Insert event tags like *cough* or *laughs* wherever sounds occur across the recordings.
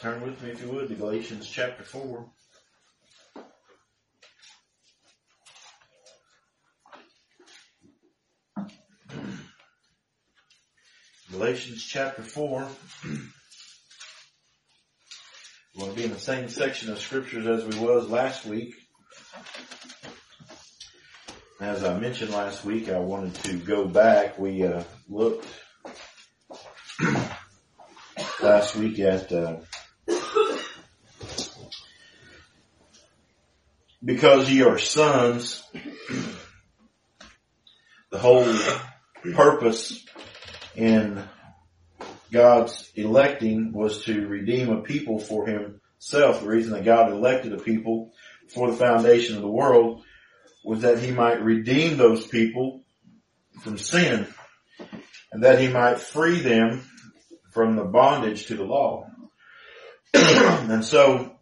turn with me if you would to Galatians chapter 4. Galatians chapter 4. We're going to be in the same section of scriptures as we was last week. As I mentioned last week, I wanted to go back. We uh, looked *clears throat* last week at uh, because ye are sons, the whole purpose in God's electing was to redeem a people for himself. The reason that God elected a people for the foundation of the world was that he might redeem those people from sin and that he might free them from the bondage to the law. *clears throat* and so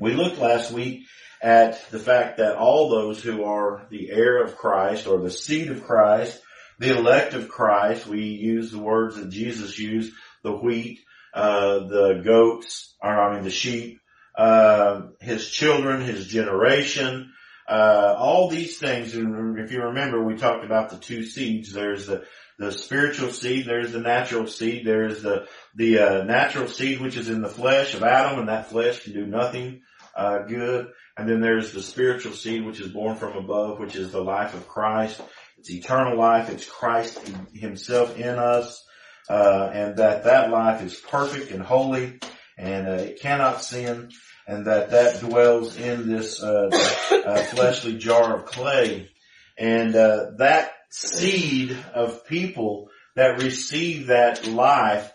we looked last week at the fact that all those who are the heir of Christ or the seed of Christ, the elect of Christ, we use the words that Jesus used, the wheat, uh, the goats, or I mean the sheep, uh, his children, his generation, uh, all these things, and if you remember, we talked about the two seeds. There's the, the spiritual seed, there's the natural seed, there's the, the, uh, natural seed which is in the flesh of Adam, and that flesh can do nothing, uh, good. And then there's the spiritual seed which is born from above, which is the life of Christ. It's eternal life. It's Christ himself in us. Uh, and that that life is perfect and holy and uh, it cannot sin and that that dwells in this uh, uh, fleshly jar of clay, and uh, that seed of people that receive that life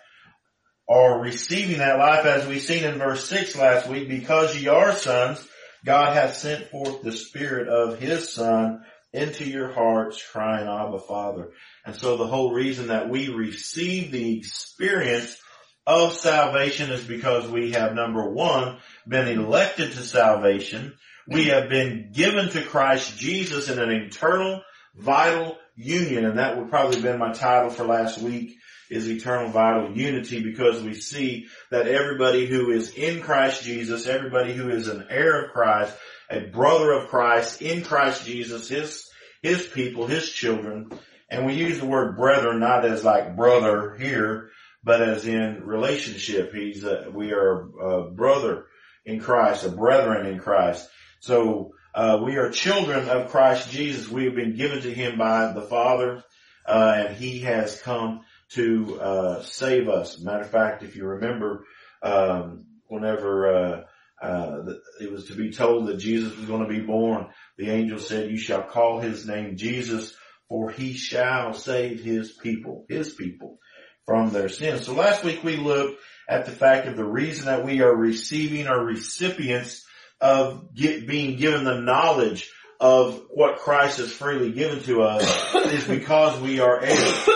are receiving that life as we seen in verse six last week. Because ye are sons, God hath sent forth the Spirit of His Son into your hearts, crying, Abba, Father. And so the whole reason that we receive the experience of salvation is because we have number one, been elected to salvation. We have been given to Christ Jesus in an eternal, vital union. And that would probably have been my title for last week is eternal vital unity because we see that everybody who is in Christ Jesus, everybody who is an heir of Christ, a brother of Christ in Christ Jesus, his, his people, his children, and we use the word brethren not as like brother here, but as in relationship. He's a, we are a brother in Christ, a brethren in Christ. So uh, we are children of Christ Jesus. We have been given to Him by the Father, uh, and He has come to uh, save us. Matter of fact, if you remember, um, whenever uh, uh, it was to be told that Jesus was going to be born, the angel said, "You shall call His name Jesus, for He shall save His people, His people." from their sins. So last week we looked at the fact of the reason that we are receiving or recipients of get, being given the knowledge of what Christ has freely given to us *coughs* is because we are heirs.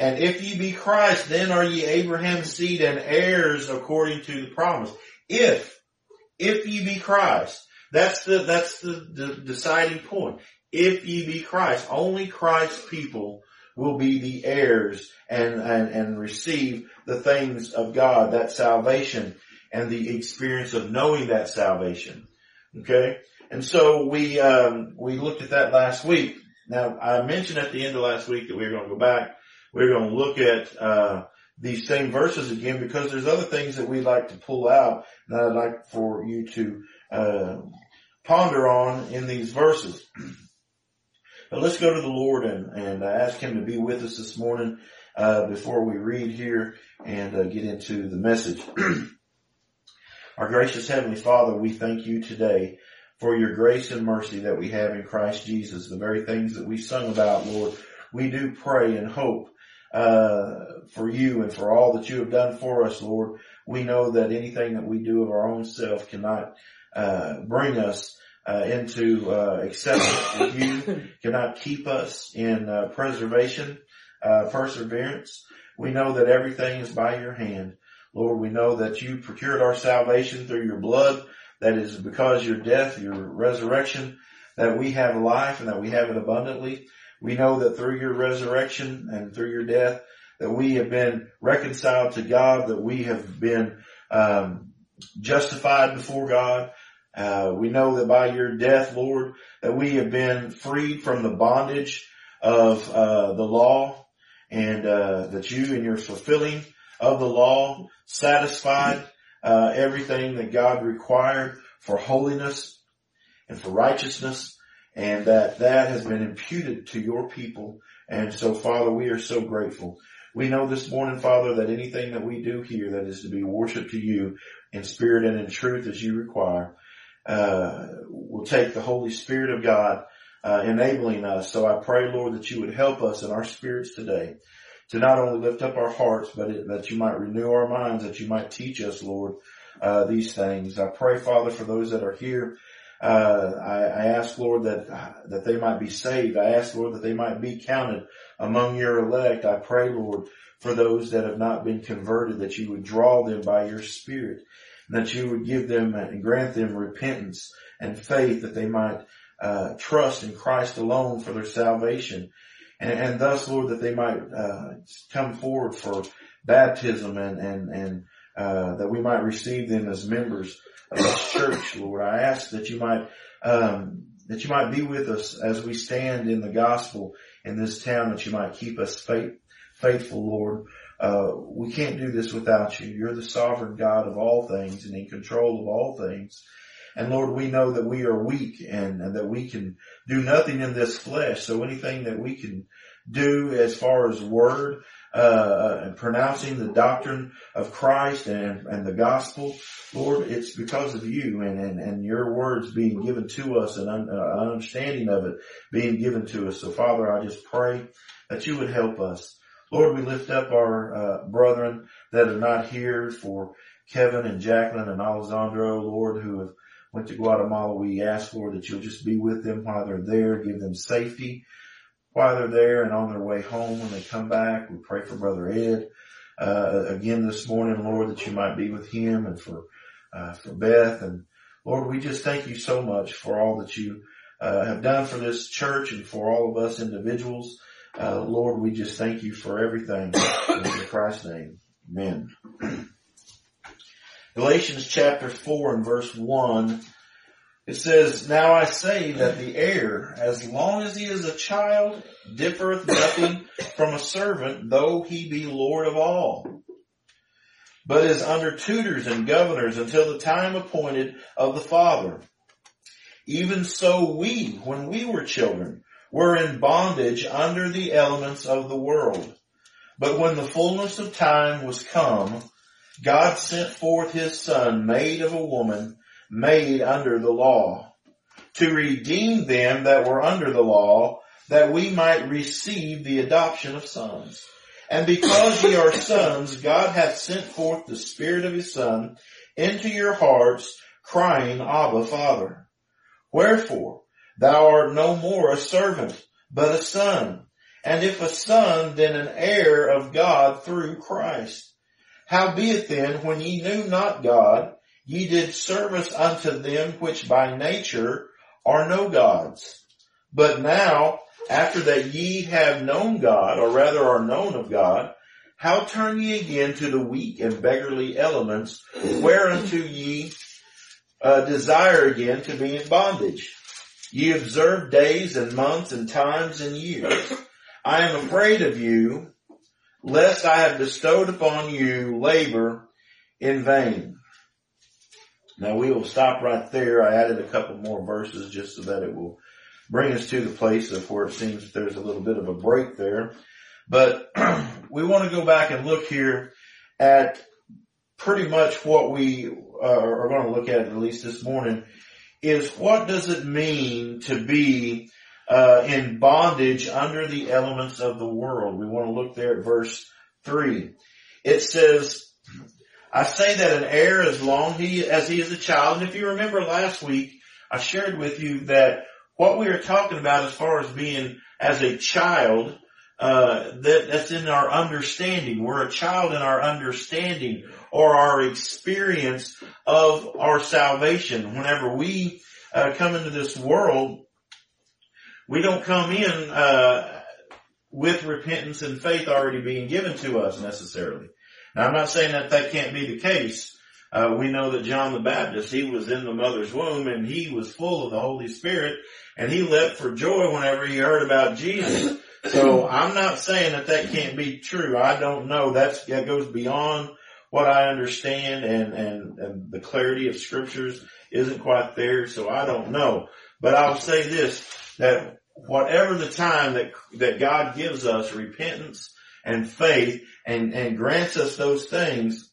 And if ye be Christ, then are ye Abraham's seed and heirs according to the promise. If, if ye be Christ, that's the, that's the, the deciding point. If ye be Christ, only Christ's people will be the heirs and, and, and receive the things of God, that salvation and the experience of knowing that salvation. Okay? And so we, um, we looked at that last week. Now I mentioned at the end of last week that we are going to go back. We're going to look at, uh, these same verses again because there's other things that we'd like to pull out that I'd like for you to, uh, ponder on in these verses. But let's go to the Lord and, and ask Him to be with us this morning uh, before we read here and uh, get into the message. *clears throat* Our gracious Heavenly Father, we thank you today for your grace and mercy that we have in Christ Jesus, the very things that we sung about, Lord. We do pray and hope uh, for you and for all that you have done for us, Lord. We know that anything that we do of our own self cannot uh, bring us uh, into uh, acceptance with you, *laughs* cannot keep us in uh, preservation, uh, perseverance. We know that everything is by your hand. Lord, we know that you procured our salvation through your blood. That is because your death, your resurrection, that we have life and that we have it abundantly. We know that through your resurrection and through your death, that we have been reconciled to God, that we have been um, justified before God. Uh, we know that by your death, Lord, that we have been freed from the bondage of uh, the law, and uh, that you, in your fulfilling of the law, satisfied uh, everything that God required for holiness and for righteousness, and that that has been imputed to your people. And so, Father, we are so grateful. We know this morning, Father, that anything that we do here that is to be worship to you in spirit and in truth as you require, uh, will take the Holy Spirit of God, uh, enabling us. So I pray, Lord, that you would help us in our spirits today to not only lift up our hearts, but it, that you might renew our minds, that you might teach us, Lord, uh, these things. I pray, Father, for those that are here. Uh, I, I, ask, Lord, that that they might be saved. I ask, Lord, that they might be counted among your elect. I pray, Lord, for those that have not been converted, that you would draw them by your Spirit, that you would give them and grant them repentance and faith, that they might uh, trust in Christ alone for their salvation, and, and thus, Lord, that they might uh, come forward for baptism and and and uh, that we might receive them as members of this church, Lord. I ask that you might, um, that you might be with us as we stand in the gospel in this town, that you might keep us faith, faithful, Lord. Uh, we can't do this without you. You're the sovereign God of all things and in control of all things. And Lord, we know that we are weak and, that we can do nothing in this flesh. So anything that we can do as far as word, uh, and pronouncing the doctrine of Christ and, and the gospel, Lord, it's because of you and, and, and your words being given to us and un, uh, understanding of it being given to us. So Father, I just pray that you would help us. Lord, we lift up our uh, brethren that are not here for Kevin and Jacqueline and Alessandro, Lord, who have went to Guatemala. We ask, Lord, that you'll just be with them while they're there, give them safety while they're there and on their way home when they come back. We pray for Brother Ed. Uh, again this morning, Lord, that you might be with him and for, uh, for Beth. And Lord, we just thank you so much for all that you, uh, have done for this church and for all of us individuals. Uh, Lord, we just thank you for everything in Christ's name. Amen. Galatians chapter 4 and verse 1 it says, Now I say that the heir, as long as he is a child, differeth nothing from a servant, though he be Lord of all, but is under tutors and governors until the time appointed of the Father. Even so we, when we were children, were in bondage under the elements of the world. But when the fullness of time was come, God sent forth his son, made of a woman, made under the law, to redeem them that were under the law, that we might receive the adoption of sons. And because ye are *laughs* sons, God hath sent forth the Spirit of his Son into your hearts, crying, Abba, Father. Wherefore, thou art no more a servant, but a son. And if a son, then an heir of God through Christ. Howbeit then, when ye knew not God, Ye did service unto them which by nature are no gods. But now, after that ye have known God, or rather are known of God, how turn ye again to the weak and beggarly elements, whereunto ye uh, desire again to be in bondage? Ye observe days and months and times and years. I am afraid of you, lest I have bestowed upon you labor in vain. Now we will stop right there. I added a couple more verses just so that it will bring us to the place of where it seems that there's a little bit of a break there. But *clears throat* we want to go back and look here at pretty much what we uh, are going to look at at least this morning is what does it mean to be uh, in bondage under the elements of the world. We want to look there at verse three. It says, I say that an heir as long he, as he is a child, and if you remember last week, I shared with you that what we are talking about as far as being as a child, uh, that, that's in our understanding. We're a child in our understanding or our experience of our salvation. Whenever we uh, come into this world, we don't come in uh, with repentance and faith already being given to us necessarily. Now I'm not saying that that can't be the case, Uh, we know that John the Baptist, he was in the mother's womb and he was full of the Holy Spirit and he leapt for joy whenever he heard about Jesus. So I'm not saying that that can't be true. I don't know. That's, that goes beyond what I understand and, and, and the clarity of scriptures isn't quite there. So I don't know, but I'll say this, that whatever the time that, that God gives us repentance and faith and, and grants us those things,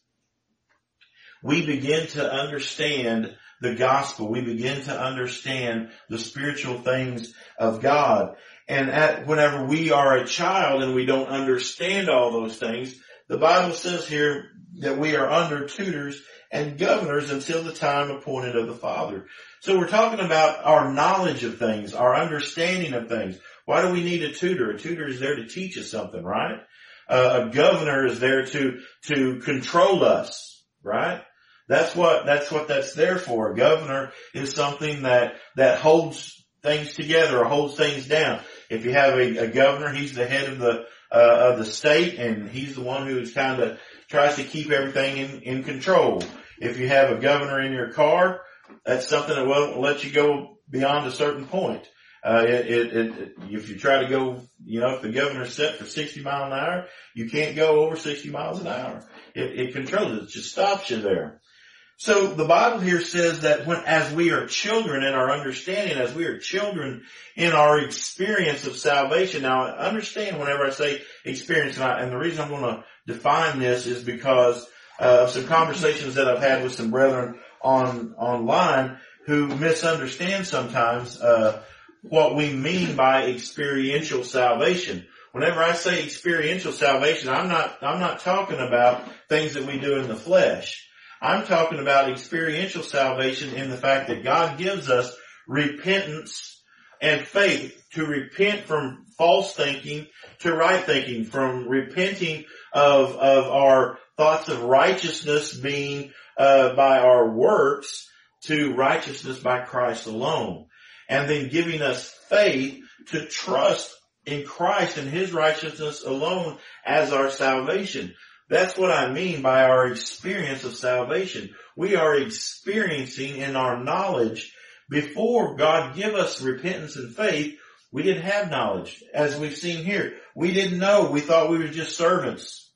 we begin to understand the gospel. We begin to understand the spiritual things of God. And at, whenever we are a child and we don't understand all those things, the Bible says here that we are under tutors and governors until the time appointed of the Father. So we're talking about our knowledge of things, our understanding of things. Why do we need a tutor? A tutor is there to teach us something, right? Uh, a governor is there to, to control us, right? That's what, that's what that's there for. A governor is something that, that holds things together or holds things down. If you have a, a governor, he's the head of the, uh, of the state and he's the one who's kind of tries to keep everything in, in control. If you have a governor in your car, that's something that won't let you go beyond a certain point. Uh, it, it, it, if you try to go, you know, if the governor's set for 60 mile an hour, you can't go over 60 miles an hour. It, it controls it. It just stops you there. So the Bible here says that when, as we are children in our understanding, as we are children in our experience of salvation. Now understand whenever I say experience, and, I, and the reason I'm going to define this is because uh, of some conversations that I've had with some brethren on online who misunderstand sometimes uh, what we mean by experiential salvation. Whenever I say experiential salvation, I'm not I'm not talking about things that we do in the flesh. I'm talking about experiential salvation in the fact that God gives us repentance and faith to repent from false thinking to right thinking, from repenting of of our thoughts of righteousness being uh, by our works to righteousness by Christ alone. And then giving us faith to trust in Christ and His righteousness alone as our salvation. That's what I mean by our experience of salvation. We are experiencing in our knowledge before God give us repentance and faith, we didn't have knowledge. As we've seen here, we didn't know. We thought we were just servants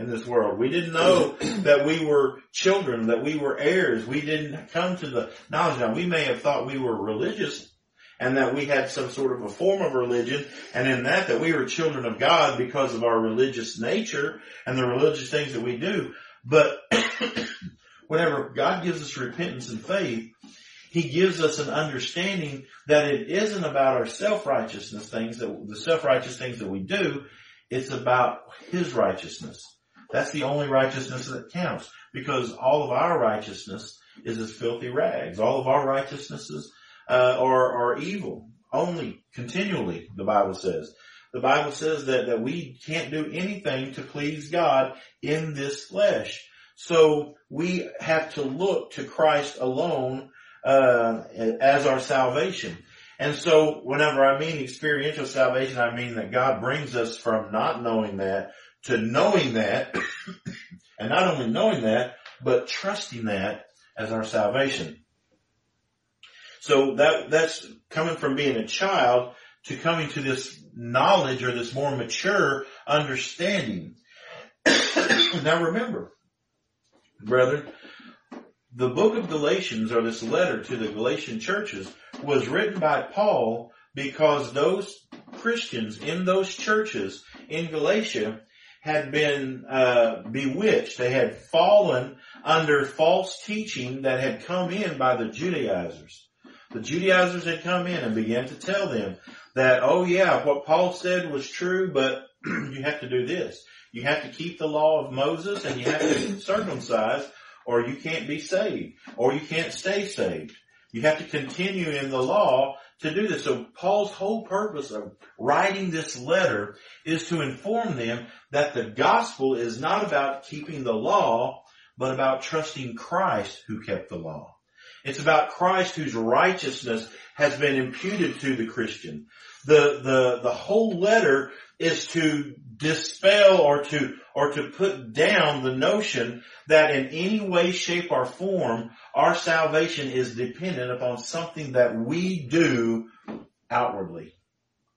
in this world. We didn't know *clears throat* that we were children, that we were heirs. We didn't come to the knowledge. Now we may have thought we were religious and that we had some sort of a form of religion and in that that we were children of God because of our religious nature and the religious things that we do. But *clears throat* whenever God gives us repentance and faith, he gives us an understanding that it isn't about our self-righteousness things that the self-righteous things that we do. It's about his righteousness. That's the only righteousness that counts because all of our righteousness is as filthy rags. All of our righteousnesses uh, are, are evil only continually, the Bible says. The Bible says that, that we can't do anything to please God in this flesh. So we have to look to Christ alone uh, as our salvation. And so whenever I mean experiential salvation, I mean that God brings us from not knowing that to knowing that, *coughs* and not only knowing that, but trusting that as our salvation. So that, that's coming from being a child to coming to this knowledge or this more mature understanding. *coughs* now remember, brethren, the book of Galatians or this letter to the Galatian churches was written by Paul because those Christians in those churches in Galatia had been uh, bewitched. They had fallen under false teaching that had come in by the Judaizers. The Judaizers had come in and began to tell them that, oh yeah, what Paul said was true, but *clears throat* you have to do this. You have to keep the law of Moses and you have to circumcise or you can't be saved or you can't stay saved. You have to continue in the law to do this. So Paul's whole purpose of writing this letter is to inform them that the gospel is not about keeping the law, but about trusting Christ who kept the law. It's about Christ whose righteousness has been imputed to the Christian. The, the, the whole letter is to dispel or to, or to put down the notion that in any way, shape, or form, our salvation is dependent upon something that we do outwardly.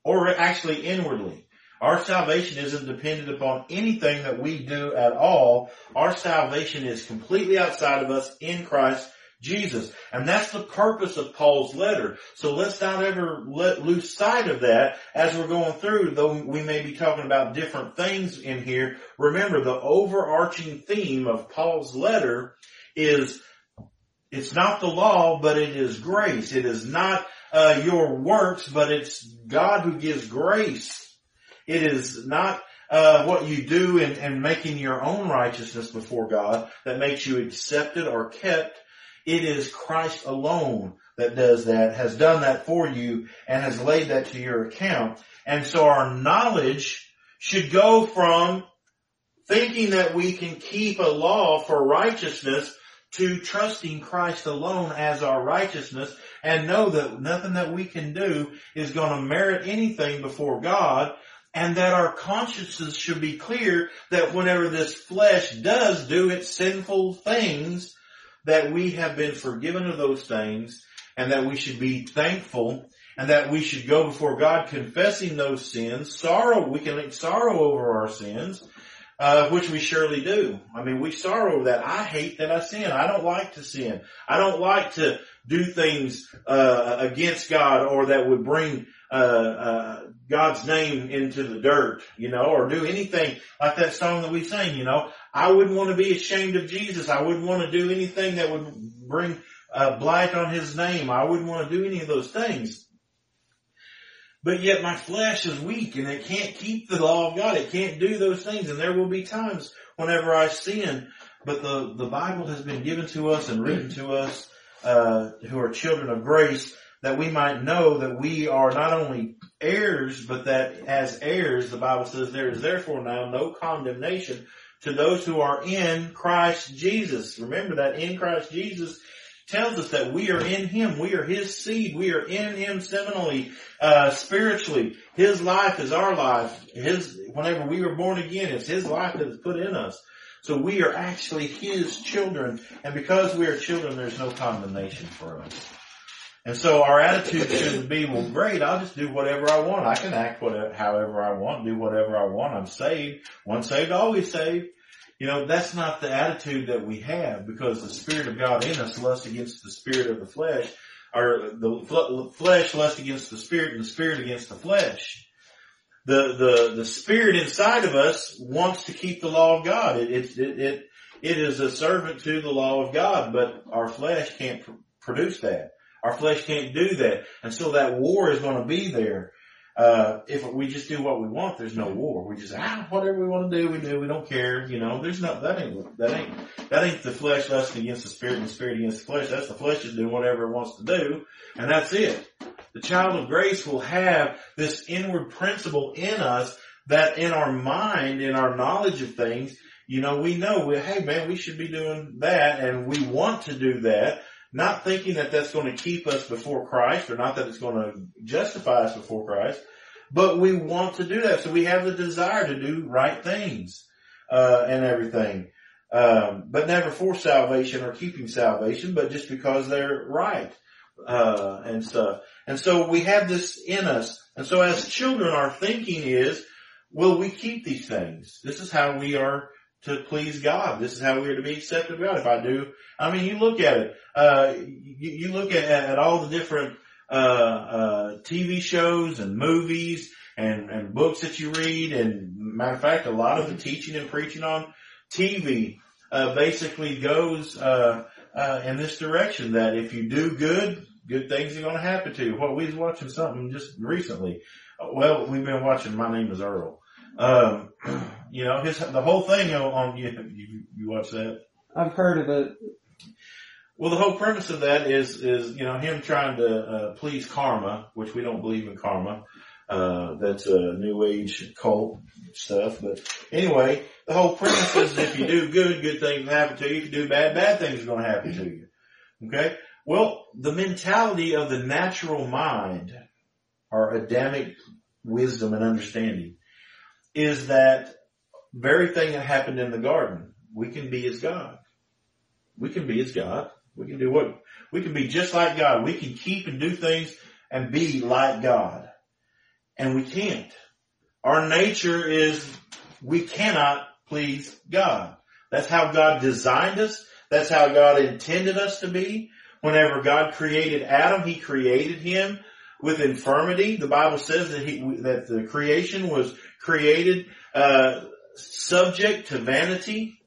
Or actually inwardly. Our salvation isn't dependent upon anything that we do at all. Our salvation is completely outside of us in Christ Jesus. And that's the purpose of Paul's letter. So let's not ever let lose sight of that as we're going through, though we may be talking about different things in here. Remember the overarching theme of Paul's letter is it's not the law, but it is grace. It is not uh, your works, but it's God who gives grace. It is not uh, what you do in making your own righteousness before God that makes you accepted or kept, it is Christ alone that does that, has done that for you, and has laid that to your account. And so our knowledge should go from thinking that we can keep a law for righteousness to trusting Christ alone as our righteousness and know that nothing that we can do is going to merit anything before God and that our consciences should be clear that whenever this flesh does do its sinful things, that we have been forgiven of those things and that we should be thankful and that we should go before God confessing those sins, sorrow, we can sorrow over our sins, uh, which we surely do. I mean, we sorrow that I hate that I sin. I don't like to sin. I don't like to do things, uh, against God or that would bring, uh, uh, God's name into the dirt, you know, or do anything like that song that we sing, you know. I wouldn't want to be ashamed of Jesus. I wouldn't want to do anything that would bring a blight on his name. I wouldn't want to do any of those things. But yet my flesh is weak and it can't keep the law of God. It can't do those things. And there will be times whenever I sin. But the, the Bible has been given to us and written to us, uh, who are children of grace that we might know that we are not only heirs, but that as heirs, the Bible says there is therefore now no condemnation to those who are in Christ Jesus. Remember that in Christ Jesus tells us that we are in Him. We are His seed. We are in Him seminally, uh, spiritually. His life is our life. His, whenever we were born again, it's His life that is put in us. So we are actually His children. And because we are children, there's no condemnation for us. And so our attitude shouldn't be, well great, I'll just do whatever I want. I can act whatever, however I want, do whatever I want. I'm saved. Once saved, always saved. You know, that's not the attitude that we have because the Spirit of God in us lusts against the Spirit of the flesh, or the flesh lusts against the Spirit and the Spirit against the flesh. The, the, the Spirit inside of us wants to keep the law of God. It, it, it, it, it is a servant to the law of God, but our flesh can't pr- produce that. Our flesh can't do that. And so that war is going to be there. Uh, if we just do what we want, there's no war. We just, ah, whatever we want to do, we do. We don't care. You know, there's not, that ain't, that ain't, that ain't the flesh lusting against the spirit and the spirit against the flesh. That's the flesh just doing whatever it wants to do. And that's it. The child of grace will have this inward principle in us that in our mind, in our knowledge of things, you know, we know, we, hey man, we should be doing that and we want to do that not thinking that that's going to keep us before Christ or not that it's going to justify us before Christ, but we want to do that. So we have the desire to do right things, uh, and everything. Um, but never for salvation or keeping salvation, but just because they're right, uh, and stuff. And so we have this in us. And so as children, our thinking is, will we keep these things? This is how we are to please God. This is how we are to be accepted God. If I do, I mean, you look at it, uh, you, you, look at, at all the different, uh, uh, TV shows and movies and, and books that you read. And matter of fact, a lot of the teaching and preaching on TV, uh, basically goes, uh, uh, in this direction that if you do good, good things are going to happen to you. Well, we was watching something just recently. Well, we've been watching My Name is Earl. Um, *clears throat* you know, his the whole thing on you, you you watch that. I've heard of it. Well, the whole premise of that is is you know him trying to uh, please karma, which we don't believe in karma. Uh, that's a new age cult stuff. But anyway, the whole premise is if you do good, good things happen to you. If you do bad, bad things are going to happen to you. Okay. Well, the mentality of the natural mind, our Adamic wisdom and understanding, is that very thing that happened in the garden. We can be as God. We can be as God. We can do what, we can be just like God. We can keep and do things and be like God. And we can't. Our nature is we cannot please God. That's how God designed us. That's how God intended us to be. Whenever God created Adam, He created him with infirmity. The Bible says that he, that the creation was created, uh, subject to vanity,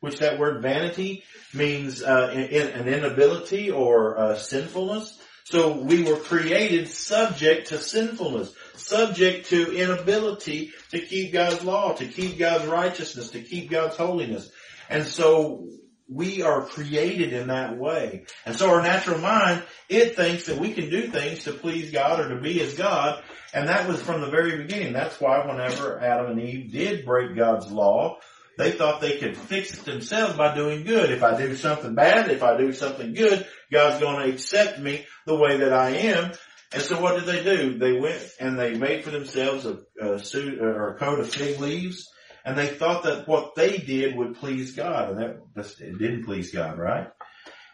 which that word vanity means, uh, in, an inability or, uh, sinfulness. So we were created subject to sinfulness, subject to inability to keep God's law, to keep God's righteousness, to keep God's holiness. And so we are created in that way. And so our natural mind, it thinks that we can do things to please God or to be as God. And that was from the very beginning. That's why whenever Adam and Eve did break God's law, they thought they could fix it themselves by doing good. If I do something bad, if I do something good, God's going to accept me the way that I am. And so what did they do? They went and they made for themselves a, a suit or a coat of fig leaves and they thought that what they did would please God, and that it didn't please God, right?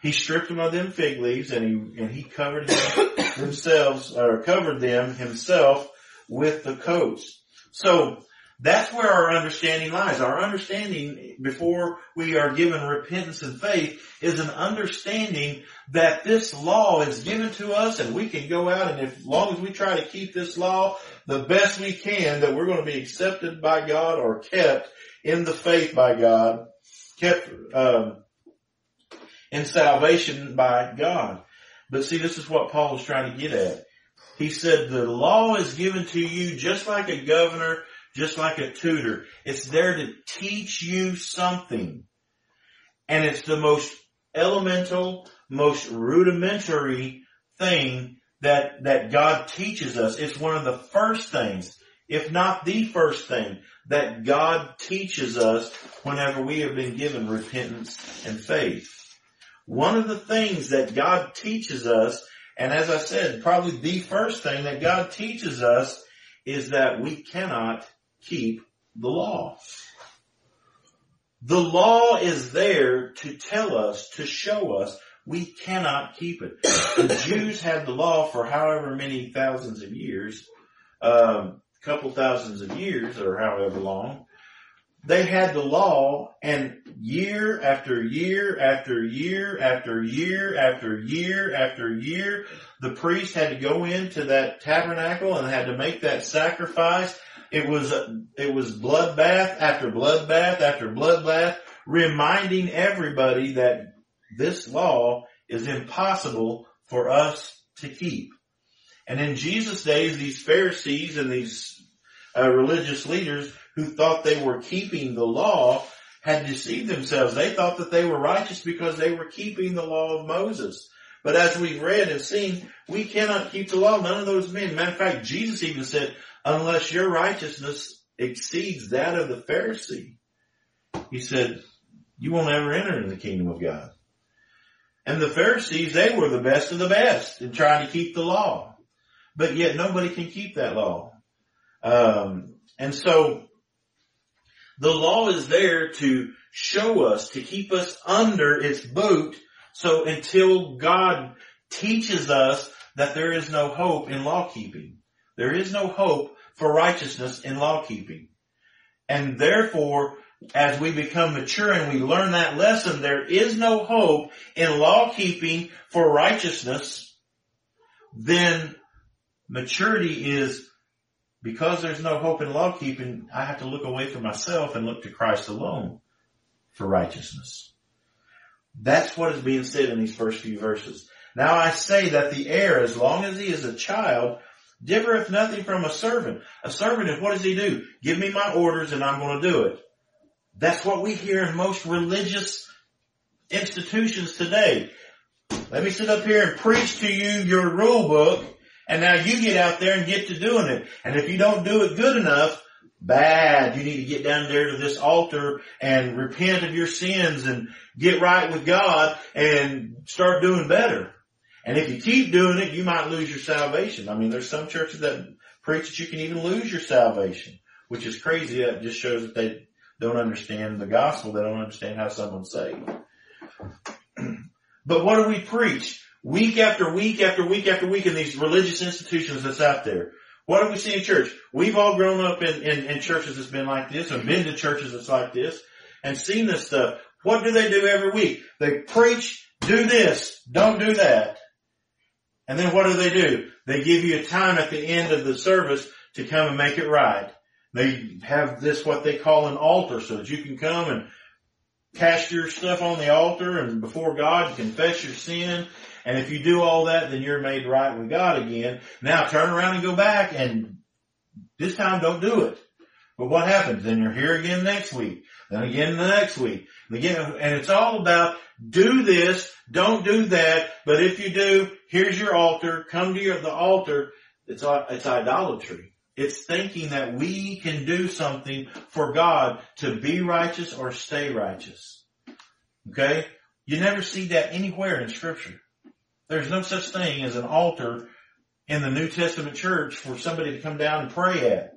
He stripped them of them fig leaves, and he and he covered them *coughs* themselves or covered them himself with the coats. So that's where our understanding lies. Our understanding before we are given repentance and faith is an understanding that this law is given to us and we can go out and if, as long as we try to keep this law the best we can, that we're going to be accepted by God or kept in the faith by God, kept, um, in salvation by God. But see, this is what Paul was trying to get at. He said the law is given to you just like a governor just like a tutor. It's there to teach you something. And it's the most elemental, most rudimentary thing that, that God teaches us. It's one of the first things, if not the first thing, that God teaches us whenever we have been given repentance and faith. One of the things that God teaches us, and as I said, probably the first thing that God teaches us is that we cannot keep the law. The law is there to tell us, to show us we cannot keep it. The Jews had the law for however many thousands of years, a um, couple thousands of years or however long. They had the law and year after year after year after year after year after year, the priest had to go into that tabernacle and had to make that sacrifice it was, it was bloodbath after bloodbath after bloodbath, reminding everybody that this law is impossible for us to keep. And in Jesus' days, these Pharisees and these uh, religious leaders who thought they were keeping the law had deceived themselves. They thought that they were righteous because they were keeping the law of Moses. But as we've read and seen, we cannot keep the law. None of those men. Matter of fact, Jesus even said, unless your righteousness exceeds that of the Pharisee. He said, you won't ever enter in the kingdom of God. And the Pharisees, they were the best of the best in trying to keep the law. But yet nobody can keep that law. Um, and so the law is there to show us, to keep us under its boot. So until God teaches us that there is no hope in law keeping, there is no hope for righteousness in law keeping. And therefore, as we become mature and we learn that lesson, there is no hope in law keeping for righteousness, then maturity is because there's no hope in law keeping, I have to look away from myself and look to Christ alone for righteousness. That's what is being said in these first few verses. Now I say that the heir, as long as he is a child, differeth nothing from a servant. A servant is what does he do? Give me my orders and I'm going to do it. That's what we hear in most religious institutions today. Let me sit up here and preach to you your rule book and now you get out there and get to doing it. And if you don't do it good enough, bad. You need to get down there to this altar and repent of your sins and get right with God and start doing better. And if you keep doing it, you might lose your salvation. I mean, there's some churches that preach that you can even lose your salvation. which is crazy. That just shows that they don't understand the gospel. They don't understand how someone's saved. but what do we preach? Week after week after week after week in these religious institutions that's out there. What do we see in church? We've all grown up in, in, in churches that's been like this and been to churches that's like this and seen this stuff. What do they do every week? They preach, do this, don't do that. And then what do they do? They give you a time at the end of the service to come and make it right. They have this what they call an altar so that you can come and cast your stuff on the altar and before God confess your sin. And if you do all that, then you're made right with God again. Now turn around and go back and this time don't do it. But what happens? Then you're here again next week. Then again the next week. And again, and it's all about do this, don't do that, but if you do, here's your altar, come to your, the altar. It's, it's idolatry. It's thinking that we can do something for God to be righteous or stay righteous. Okay? You never see that anywhere in scripture. There's no such thing as an altar in the New Testament church for somebody to come down and pray at.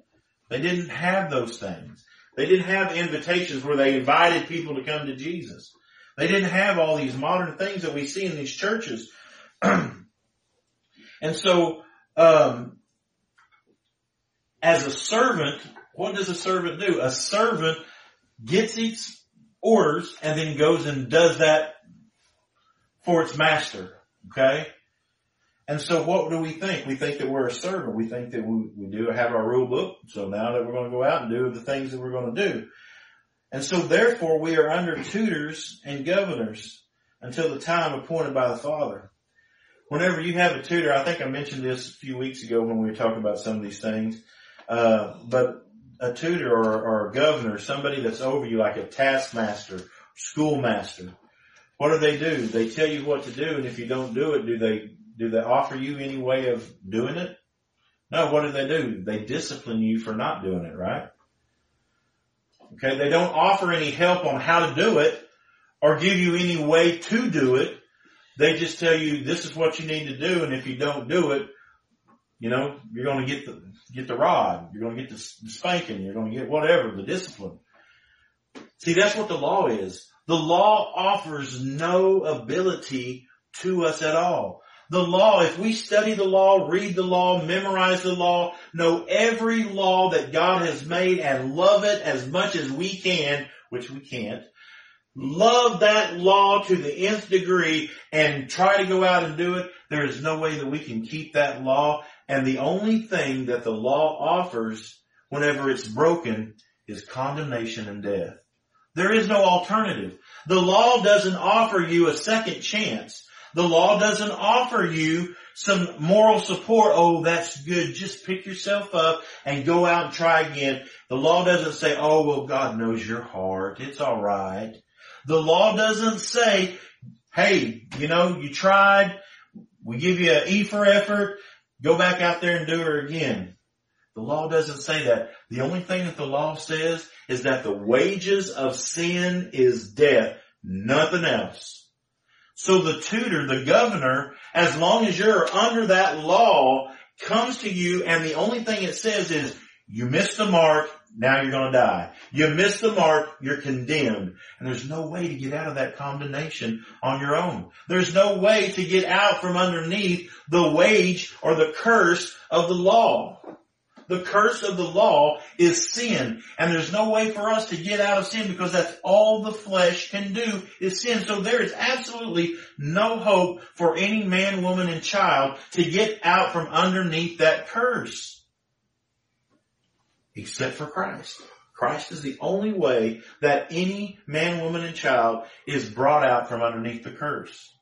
They didn't have those things. They didn't have invitations where they invited people to come to Jesus. They didn't have all these modern things that we see in these churches. *clears throat* and so, um, as a servant, what does a servant do? A servant gets its orders and then goes and does that for its master. Okay? And so what do we think? We think that we're a servant. We think that we, we do have our rule book. So now that we're going to go out and do the things that we're going to do. And so therefore we are under tutors and governors until the time appointed by the Father. Whenever you have a tutor, I think I mentioned this a few weeks ago when we were talking about some of these things. Uh, but a tutor or, or a governor, somebody that's over you like a taskmaster, schoolmaster, what do they do? They tell you what to do, and if you don't do it, do they do they offer you any way of doing it? No. What do they do? They discipline you for not doing it, right? Okay. They don't offer any help on how to do it or give you any way to do it. They just tell you this is what you need to do, and if you don't do it, you know, you're going to get the, get the rod. You're going to get the spanking. You're going to get whatever, the discipline. See, that's what the law is. The law offers no ability to us at all. The law, if we study the law, read the law, memorize the law, know every law that God has made and love it as much as we can, which we can't, love that law to the nth degree and try to go out and do it, there is no way that we can keep that law and the only thing that the law offers whenever it's broken is condemnation and death. There is no alternative. The law doesn't offer you a second chance. The law doesn't offer you some moral support. Oh, that's good. Just pick yourself up and go out and try again. The law doesn't say, oh, well, God knows your heart. It's all right. The law doesn't say, hey, you know, you tried. We give you an E for effort. Go back out there and do it again. The law doesn't say that. The only thing that the law says is that the wages of sin is death, nothing else. So the tutor, the governor, as long as you're under that law, comes to you and the only thing it says is, you missed the mark, now you're gonna die. You missed the mark, you're condemned. And there's no way to get out of that condemnation on your own. There's no way to get out from underneath the wage or the curse of the law. The curse of the law is sin. And there's no way for us to get out of sin because that's all the flesh can do is sin. So there is absolutely no hope for any man, woman, and child to get out from underneath that curse except for Christ. Christ is the only way that any man, woman, and child is brought out from underneath the curse.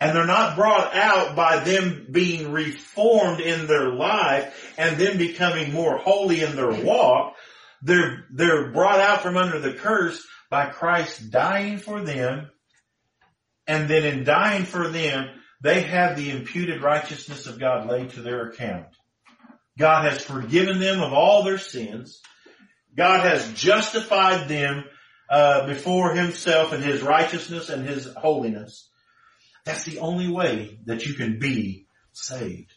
And they're not brought out by them being reformed in their life and them becoming more holy in their walk. They're, they're brought out from under the curse by Christ dying for them. And then in dying for them, they have the imputed righteousness of God laid to their account. God has forgiven them of all their sins. God has justified them uh, before himself and his righteousness and his holiness. That's the only way that you can be saved.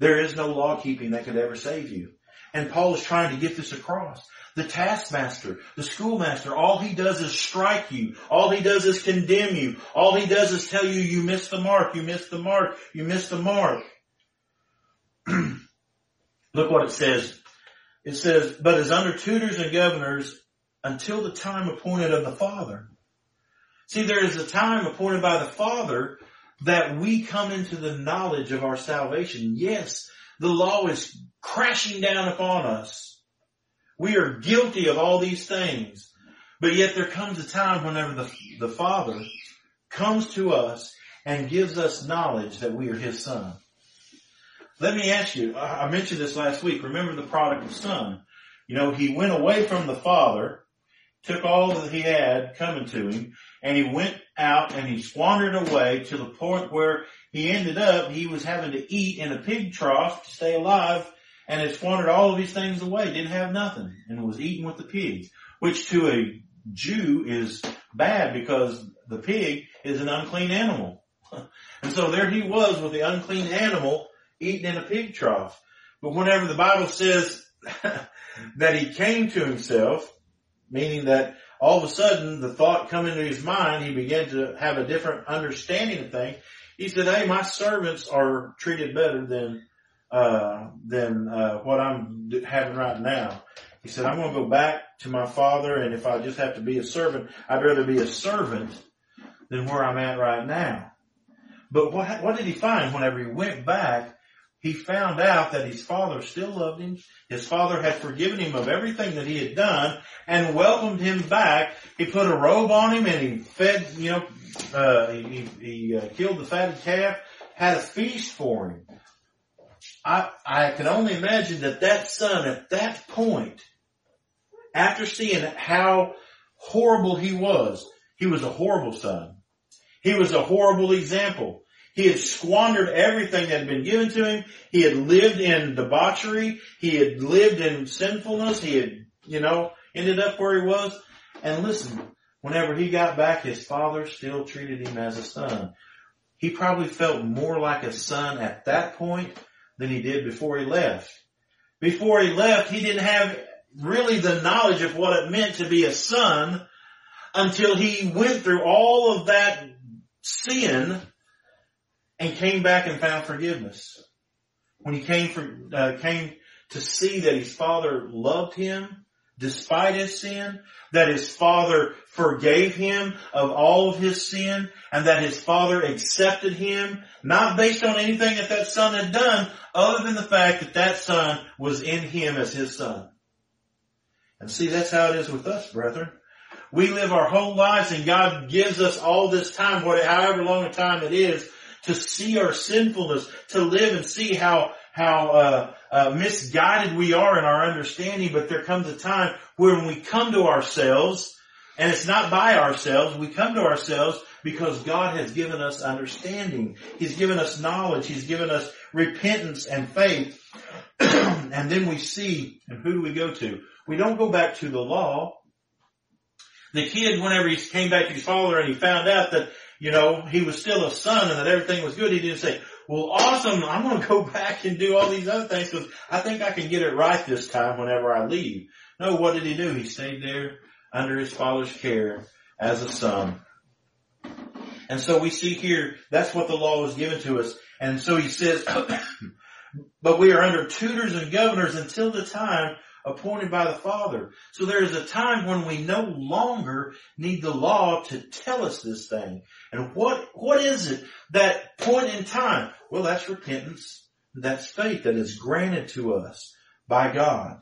There is no law keeping that could ever save you. And Paul is trying to get this across. The taskmaster, the schoolmaster, all he does is strike you. All he does is condemn you. All he does is tell you you missed the mark, you missed the mark, you missed the mark. *clears throat* Look what it says. It says, but as under tutors and governors until the time appointed of the Father. See, there is a time appointed by the Father that we come into the knowledge of our salvation. Yes, the law is crashing down upon us. We are guilty of all these things. But yet there comes a time whenever the, the Father comes to us and gives us knowledge that we are His Son. Let me ask you, I mentioned this last week. Remember the prodigal son? You know, he went away from the father, took all that he had coming to him, and he went out and he squandered away to the point where he ended up, he was having to eat in a pig trough to stay alive and had squandered all of these things away, didn't have nothing, and was eating with the pigs, which to a Jew is bad because the pig is an unclean animal. *laughs* And so there he was with the unclean animal eating in a pig trough. But whenever the Bible says *laughs* that he came to himself, meaning that all of a sudden the thought come into his mind, he began to have a different understanding of things. He said, "Hey, my servants are treated better than uh, than uh, what I'm having right now." He said, "I'm going to go back to my father, and if I just have to be a servant, I'd rather be a servant than where I'm at right now." But what what did he find whenever he went back? He found out that his father still loved him. His father had forgiven him of everything that he had done and welcomed him back. He put a robe on him and he fed, you know, uh, he, he uh, killed the fatted calf, had a feast for him. I, I can only imagine that that son at that point, after seeing how horrible he was, he was a horrible son. He was a horrible example. He had squandered everything that had been given to him. He had lived in debauchery. He had lived in sinfulness. He had, you know, ended up where he was. And listen, whenever he got back, his father still treated him as a son. He probably felt more like a son at that point than he did before he left. Before he left, he didn't have really the knowledge of what it meant to be a son until he went through all of that sin and came back and found forgiveness. When he came for, uh, came to see that his father loved him despite his sin, that his father forgave him of all of his sin, and that his father accepted him, not based on anything that that son had done, other than the fact that that son was in him as his son. And see, that's how it is with us, brethren. We live our whole lives and God gives us all this time, whatever, however long a time it is, to see our sinfulness, to live and see how how uh, uh, misguided we are in our understanding. But there comes a time where when we come to ourselves, and it's not by ourselves, we come to ourselves because God has given us understanding. He's given us knowledge. He's given us repentance and faith. *clears throat* and then we see, and who do we go to? We don't go back to the law. The kid, whenever he came back to his father and he found out that you know, he was still a son and that everything was good. He didn't say, well, awesome. I'm going to go *laughs* back and do all these other things because I think I can get it right this time whenever I leave. No, what did he do? He stayed there under his father's care as a son. And so we see here, that's what the law was given to us. And so he says, *coughs* but we are under tutors and governors until the time appointed by the Father. So there is a time when we no longer need the law to tell us this thing. And what, what is it? That point in time? Well, that's repentance. That's faith that is granted to us by God.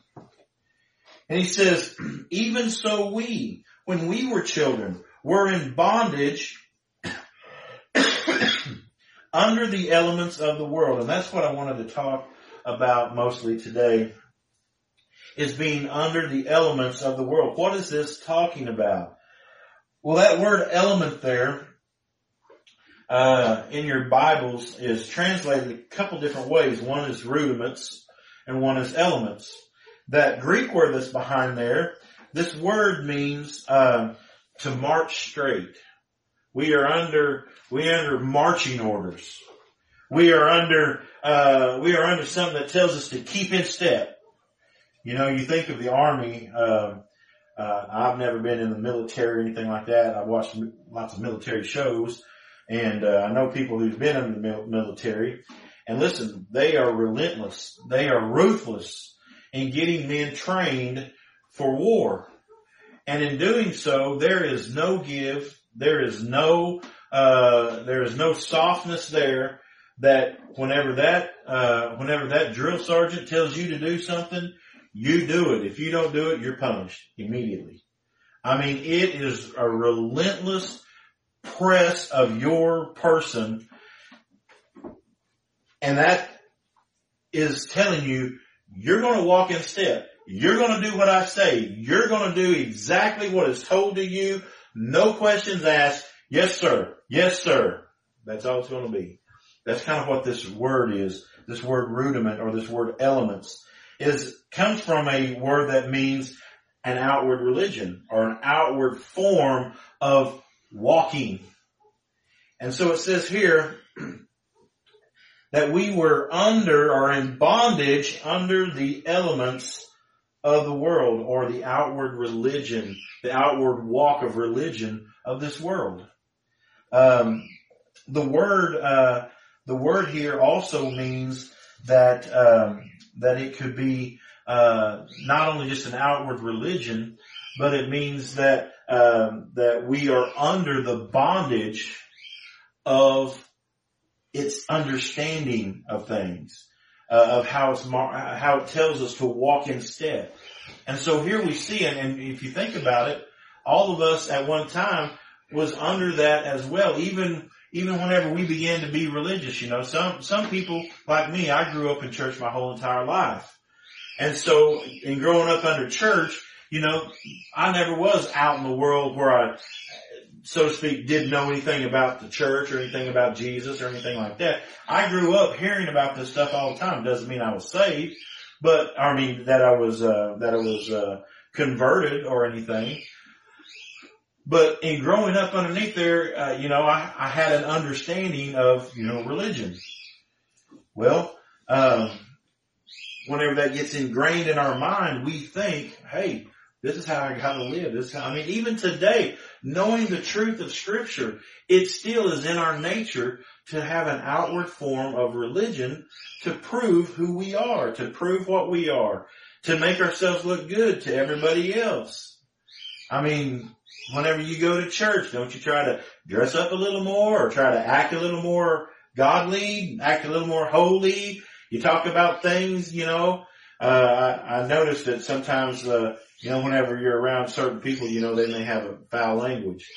And he says, *clears throat* even so we, when we were children, were in bondage *clears throat* under the elements of the world. And that's what I wanted to talk about mostly today is being under the elements of the world. What is this talking about? Well, that word element there, uh, in your Bibles is translated a couple different ways. One is rudiments and one is elements. That Greek word that's behind there, this word means, uh, to march straight. We are under, we are under marching orders. We are under, uh, we are under something that tells us to keep in step. You know, you think of the army, uh, uh, I've never been in the military or anything like that. I've watched lots of military shows and, uh, I know people who've been in the military and listen, they are relentless. They are ruthless in getting men trained for war. And in doing so, there is no give. There is no, uh, there is no softness there that whenever that, uh, whenever that drill sergeant tells you to do something, you do it. If you don't do it, you're punished immediately. I mean, it is a relentless press of your person. And that is telling you, you're going to walk in step. You're going to do what I say. You're going to do exactly what is told to you. No questions asked. Yes, sir. Yes, sir. That's all it's going to be. That's kind of what this word is. This word rudiment or this word elements is, comes from a word that means an outward religion or an outward form of walking. And so it says here *clears throat* that we were under or in bondage under the elements of the world or the outward religion, the outward walk of religion of this world. Um, the word, uh, the word here also means that um, that it could be uh, not only just an outward religion, but it means that um, that we are under the bondage of its understanding of things uh, of how it's mar- how it tells us to walk in step. And so here we see, and, and if you think about it, all of us at one time was under that as well. Even even whenever we began to be religious, you know, some some people like me, I grew up in church my whole entire life, and so in growing up under church, you know, I never was out in the world where I so to speak, didn't know anything about the church or anything about Jesus or anything like that. I grew up hearing about this stuff all the time. Doesn't mean I was saved, but I mean that I was uh, that I was uh, converted or anything. But in growing up underneath there, uh, you know, I, I had an understanding of you know religion. Well, um, whenever that gets ingrained in our mind, we think, hey, this is how I got to live. This, how, I mean, even today, knowing the truth of scripture, it still is in our nature to have an outward form of religion to prove who we are, to prove what we are, to make ourselves look good to everybody else. I mean, whenever you go to church, don't you try to dress up a little more or try to act a little more godly, act a little more holy? You talk about things, you know, uh, I, I noticed that sometimes, uh, you know, whenever you're around certain people, you know, they may have a foul language.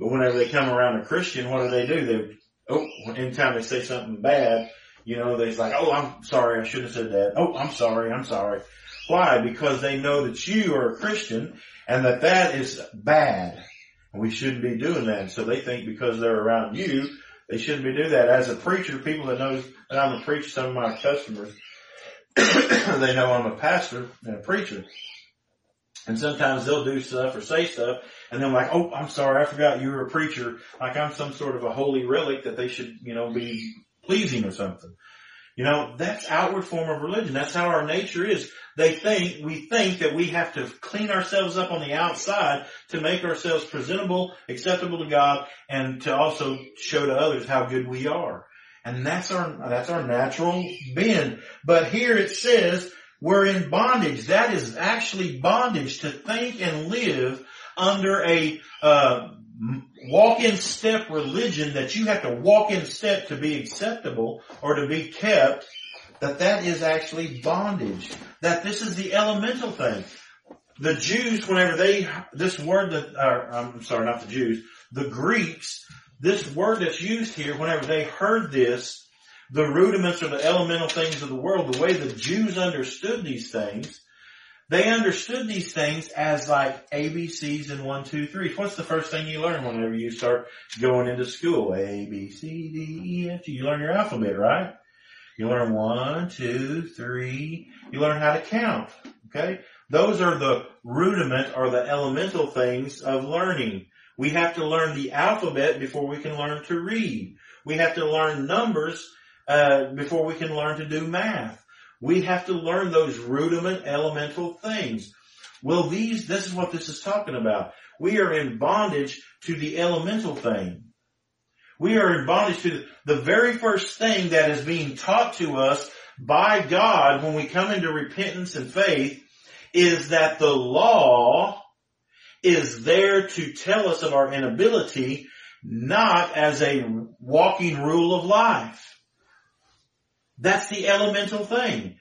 But whenever they come around a Christian, what do they do? They, oh, anytime they say something bad, you know, they're like, oh, I'm sorry, I shouldn't have said that. Oh, I'm sorry, I'm sorry. Why? Because they know that you are a Christian and that that is bad. We shouldn't be doing that. So they think because they're around you, they shouldn't be doing that. As a preacher, people that know that I'm a preacher, some of my customers, *coughs* they know I'm a pastor and a preacher. And sometimes they'll do stuff or say stuff and they're like, oh, I'm sorry, I forgot you were a preacher. Like I'm some sort of a holy relic that they should, you know, be pleasing or something. You know, that's outward form of religion. That's how our nature is. They think, we think that we have to clean ourselves up on the outside to make ourselves presentable, acceptable to God, and to also show to others how good we are. And that's our, that's our natural bend. But here it says, we're in bondage. That is actually bondage to think and live under a uh, walk in step religion that you have to walk in step to be acceptable or to be kept. That that is actually bondage. That this is the elemental thing. The Jews, whenever they this word that, I'm sorry, not the Jews, the Greeks, this word that's used here, whenever they heard this, the rudiments or the elemental things of the world, the way the Jews understood these things, they understood these things as like ABCs and one, two, three. What's the first thing you learn whenever you start going into school? A, B, C, D, E, F, G. You learn your alphabet, right? You learn one, two, three. You learn how to count. Okay? Those are the rudiment or the elemental things of learning. We have to learn the alphabet before we can learn to read. We have to learn numbers uh, before we can learn to do math. We have to learn those rudiment elemental things. Well, these, this is what this is talking about. We are in bondage to the elemental thing. We are in bondage to the very first thing that is being taught to us by God when we come into repentance and faith is that the law is there to tell us of our inability, not as a walking rule of life. That's the elemental thing.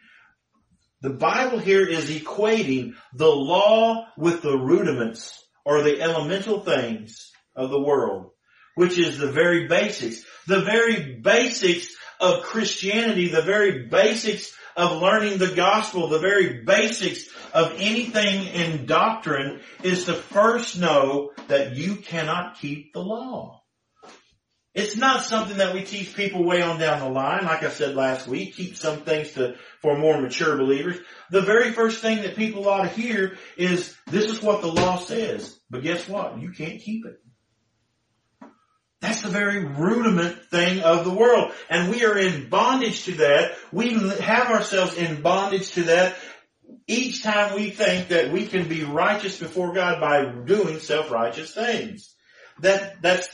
The Bible here is equating the law with the rudiments or the elemental things of the world, which is the very basics. The very basics of Christianity, the very basics of learning the gospel, the very basics of anything in doctrine is to first know that you cannot keep the law. It's not something that we teach people way on down the line. Like I said last week, keep some things to, for more mature believers. The very first thing that people ought to hear is, this is what the law says. But guess what? You can't keep it. That's the very rudiment thing of the world. And we are in bondage to that. We have ourselves in bondage to that each time we think that we can be righteous before God by doing self-righteous things. That, that's,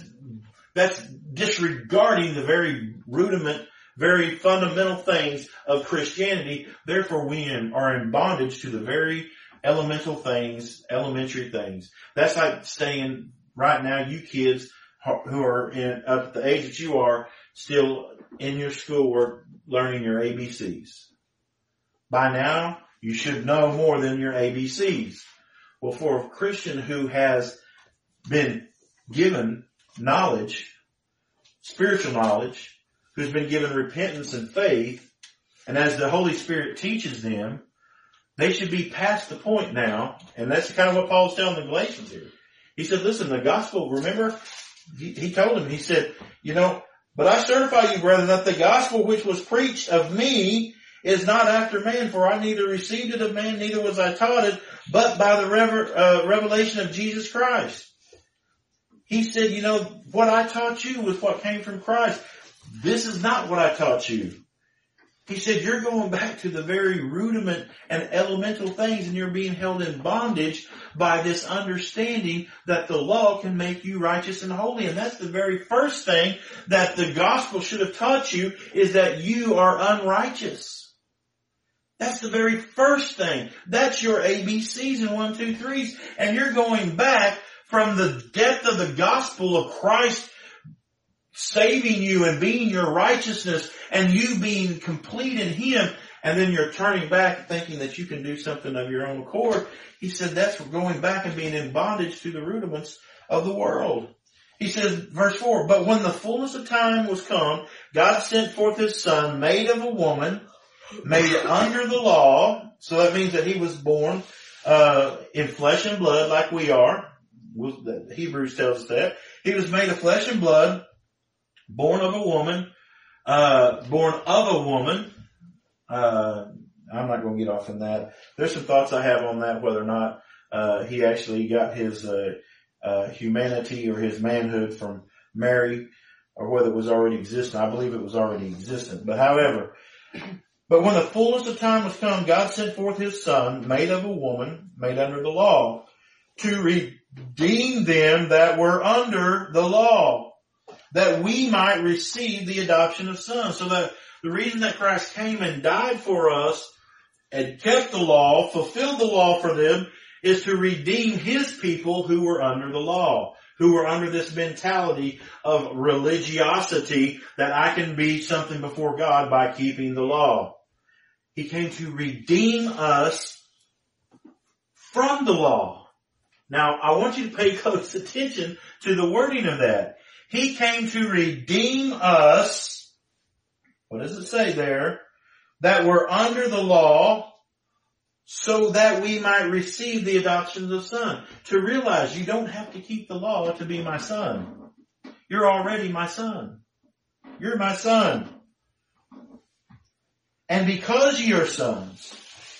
that's disregarding the very rudiment, very fundamental things of Christianity. Therefore we are in bondage to the very elemental things, elementary things. That's like saying right now you kids who are in at the age that you are still in your schoolwork learning your ABCs. By now, you should know more than your ABCs. Well, for a Christian who has been given knowledge, spiritual knowledge, who's been given repentance and faith, and as the Holy Spirit teaches them, they should be past the point now, and that's kind of what Paul's telling the Galatians here. He said, listen, the gospel, remember, he, told him, he said, you know, but I certify you, brethren, that the gospel which was preached of me is not after man, for I neither received it of man, neither was I taught it, but by the rever- uh, revelation of Jesus Christ. He said, you know, what I taught you was what came from Christ. This is not what I taught you. He said, you're going back to the very rudiment and elemental things and you're being held in bondage by this understanding that the law can make you righteous and holy. And that's the very first thing that the gospel should have taught you is that you are unrighteous. That's the very first thing. That's your ABCs and one, two, threes. And you're going back from the depth of the gospel of Christ saving you and being your righteousness and you being complete in Him and then you're turning back thinking that you can do something of your own accord. He said that's going back and being in bondage to the rudiments of the world. He says, verse 4, But when the fullness of time was come, God sent forth His Son, made of a woman, made under the law. So that means that He was born uh, in flesh and blood like we are. Hebrews tells us that. He was made of flesh and blood, born of a woman, uh, born of a woman. Uh, I'm not going to get off on that. There's some thoughts I have on that, whether or not uh, he actually got his uh, uh, humanity or his manhood from Mary, or whether it was already existent. I believe it was already existent. But however, but when the fullness of time was come, God sent forth His Son, made of a woman, made under the law, to redeem them that were under the law that we might receive the adoption of sons. So that the reason that Christ came and died for us and kept the law, fulfilled the law for them, is to redeem his people who were under the law, who were under this mentality of religiosity that I can be something before God by keeping the law. He came to redeem us from the law. Now, I want you to pay *laughs* close attention to the wording of that. He came to redeem us. What does it say there? That were under the law so that we might receive the adoption of the son. To realize you don't have to keep the law to be my son. You're already my son. You're my son. And because you're sons,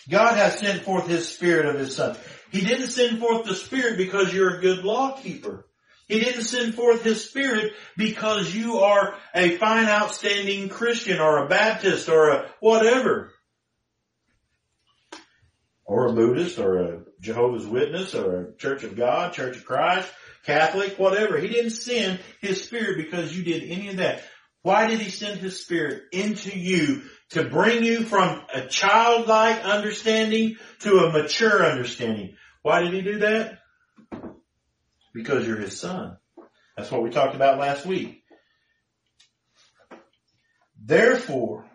God has sent forth His Spirit of His Son. He didn't send forth the Spirit because you're a good law keeper. He didn't send forth His Spirit because you are a fine outstanding Christian or a Baptist or a whatever. or a Buddhist or a Jehovah's Witness or a Church of God, Church of Christ, Catholic, whatever. He didn't send his spirit because you did any of that. Why did he send his spirit into you to bring you from a childlike understanding to a mature understanding? Why did he do that? Because you're his son. That's what we talked about last week. Therefore,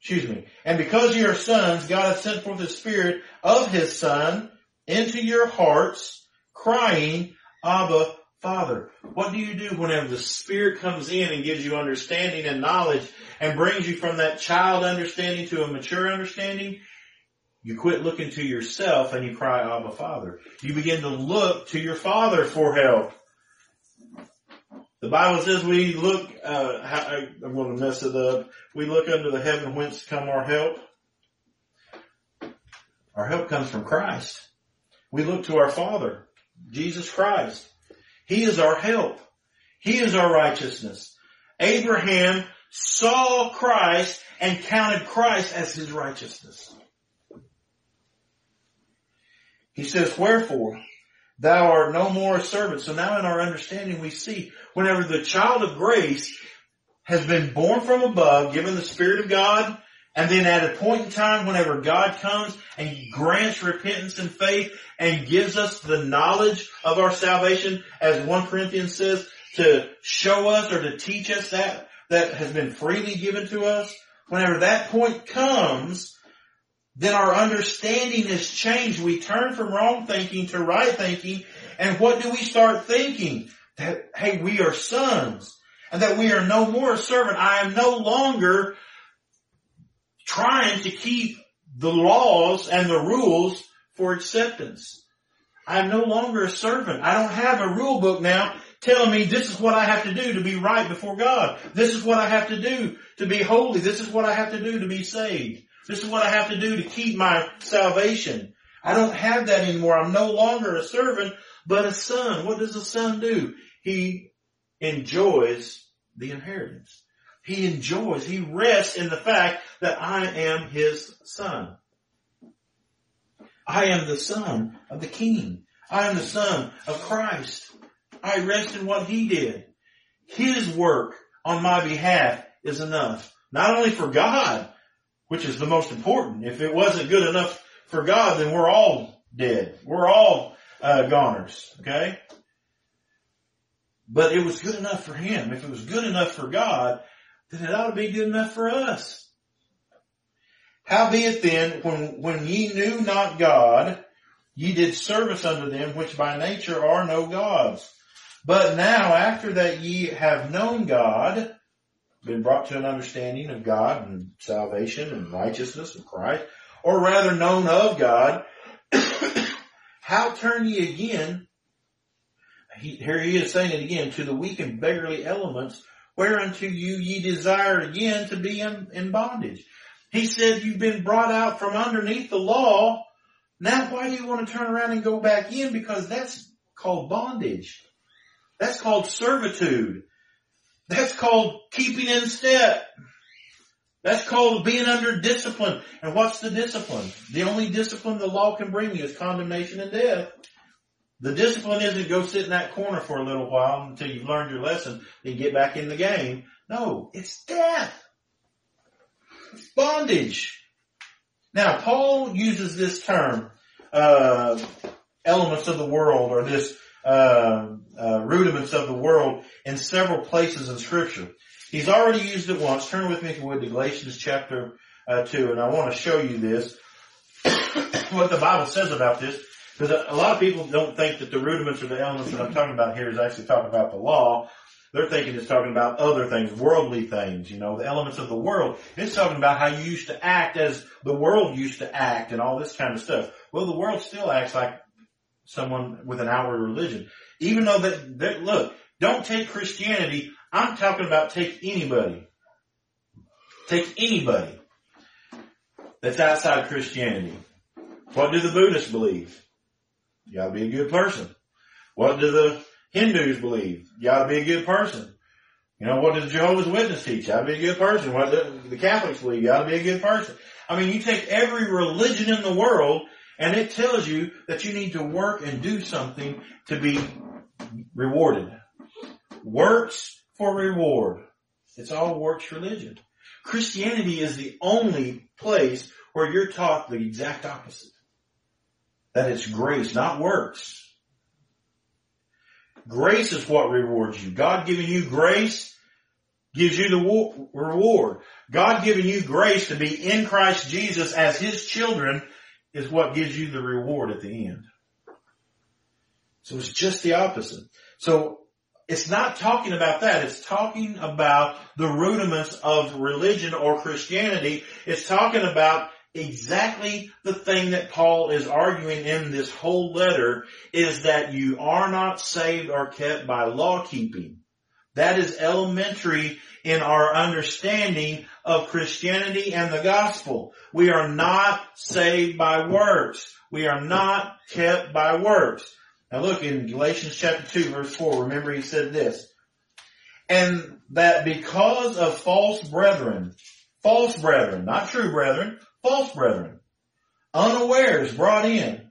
excuse me, and because you are sons, God has sent forth the spirit of his son into your hearts, crying, Abba, Father. What do you do whenever the Spirit comes in and gives you understanding and knowledge and brings you from that child understanding to a mature understanding? You quit looking to yourself and you cry, Abba, Father. You begin to look to your Father for help. The Bible says we look, uh, I'm going to mess it up. We look under the heaven whence come our help. Our help comes from Christ. We look to our Father, Jesus Christ. He is our help. He is our righteousness. Abraham saw Christ and counted Christ as his righteousness. He says, wherefore, thou art no more a servant. So now in our understanding we see whenever the child of grace has been born from above, given the Spirit of God, and then at a point in time whenever God comes and grants repentance and faith and gives us the knowledge of our salvation, as 1 Corinthians says, to show us or to teach us that, that has been freely given to us, whenever that point comes, then our understanding is changed. We turn from wrong thinking to right thinking, and what do we start thinking? That, hey, we are sons, and that we are no more a servant. I am no longer trying to keep the laws and the rules for acceptance. I am no longer a servant. I don't have a rule book now telling me this is what I have to do to be right before God. This is what I have to do to be holy. This is what I have to do to be saved. This is what I have to do to keep my salvation. I don't have that anymore. I'm no longer a servant, but a son. What does a son do? He enjoys the inheritance. He enjoys, he rests in the fact that I am his son. I am the son of the king. I am the son of Christ. I rest in what he did. His work on my behalf is enough. Not only for God, which is the most important. If it wasn't good enough for God, then we're all dead. We're all uh, goners. Okay? But it was good enough for him. If it was good enough for God, then it ought to be good enough for us. Howbeit then, when, when ye knew not God, ye did service unto them which by nature are no gods. But now after that ye have known God, been brought to an understanding of God and salvation and righteousness of Christ, or rather known of God, *coughs* how turn ye again, he, here he is saying it again, to the weak and beggarly elements, whereunto you ye desire again to be in, in bondage. He said you've been brought out from underneath the law. Now why do you want to turn around and go back in? Because that's called bondage. That's called servitude. That's called keeping in step. That's called being under discipline. And what's the discipline? The only discipline the law can bring you is condemnation and death. The discipline isn't go sit in that corner for a little while until you've learned your lesson and get back in the game. No, it's death It's bondage. Now, Paul uses this term, uh, elements of the world or this uh, uh, rudiments of the world in several places in scripture. He's already used it once. Turn with me if you would to Galatians chapter uh, 2 and I want to show you this, *coughs* what the Bible says about this. Because a lot of people don't think that the rudiments or the elements that I'm talking about here is actually talking about the law. They're thinking it's talking about other things, worldly things, you know, the elements of the world. It's talking about how you used to act as the world used to act and all this kind of stuff. Well, the world still acts like someone with an outward religion. Even though that, that look, don't take Christianity. I'm talking about take anybody. Take anybody that's outside Christianity. What do the Buddhists believe? You gotta be a good person. What do the Hindus believe. You gotta be a good person. You know, what does Jehovah's Witness teach? You gotta be a good person. What the, the Catholics believe, you gotta be a good person. I mean, you take every religion in the world and it tells you that you need to work and do something to be rewarded. Works for reward. It's all works religion. Christianity is the only place where you're taught the exact opposite. That it's grace, not works. Grace is what rewards you. God giving you grace gives you the reward. God giving you grace to be in Christ Jesus as His children is what gives you the reward at the end. So it's just the opposite. So it's not talking about that. It's talking about the rudiments of religion or Christianity. It's talking about exactly the thing that Paul is arguing in this whole letter is that you are not saved or kept by law keeping. That is elementary in our understanding of Christianity and the gospel. We are not saved by works. We are not kept by works. Now look in Galatians chapter 2 verse 4, remember he said this, and that because of false brethren, false brethren, not true brethren, false brethren, unawares brought in,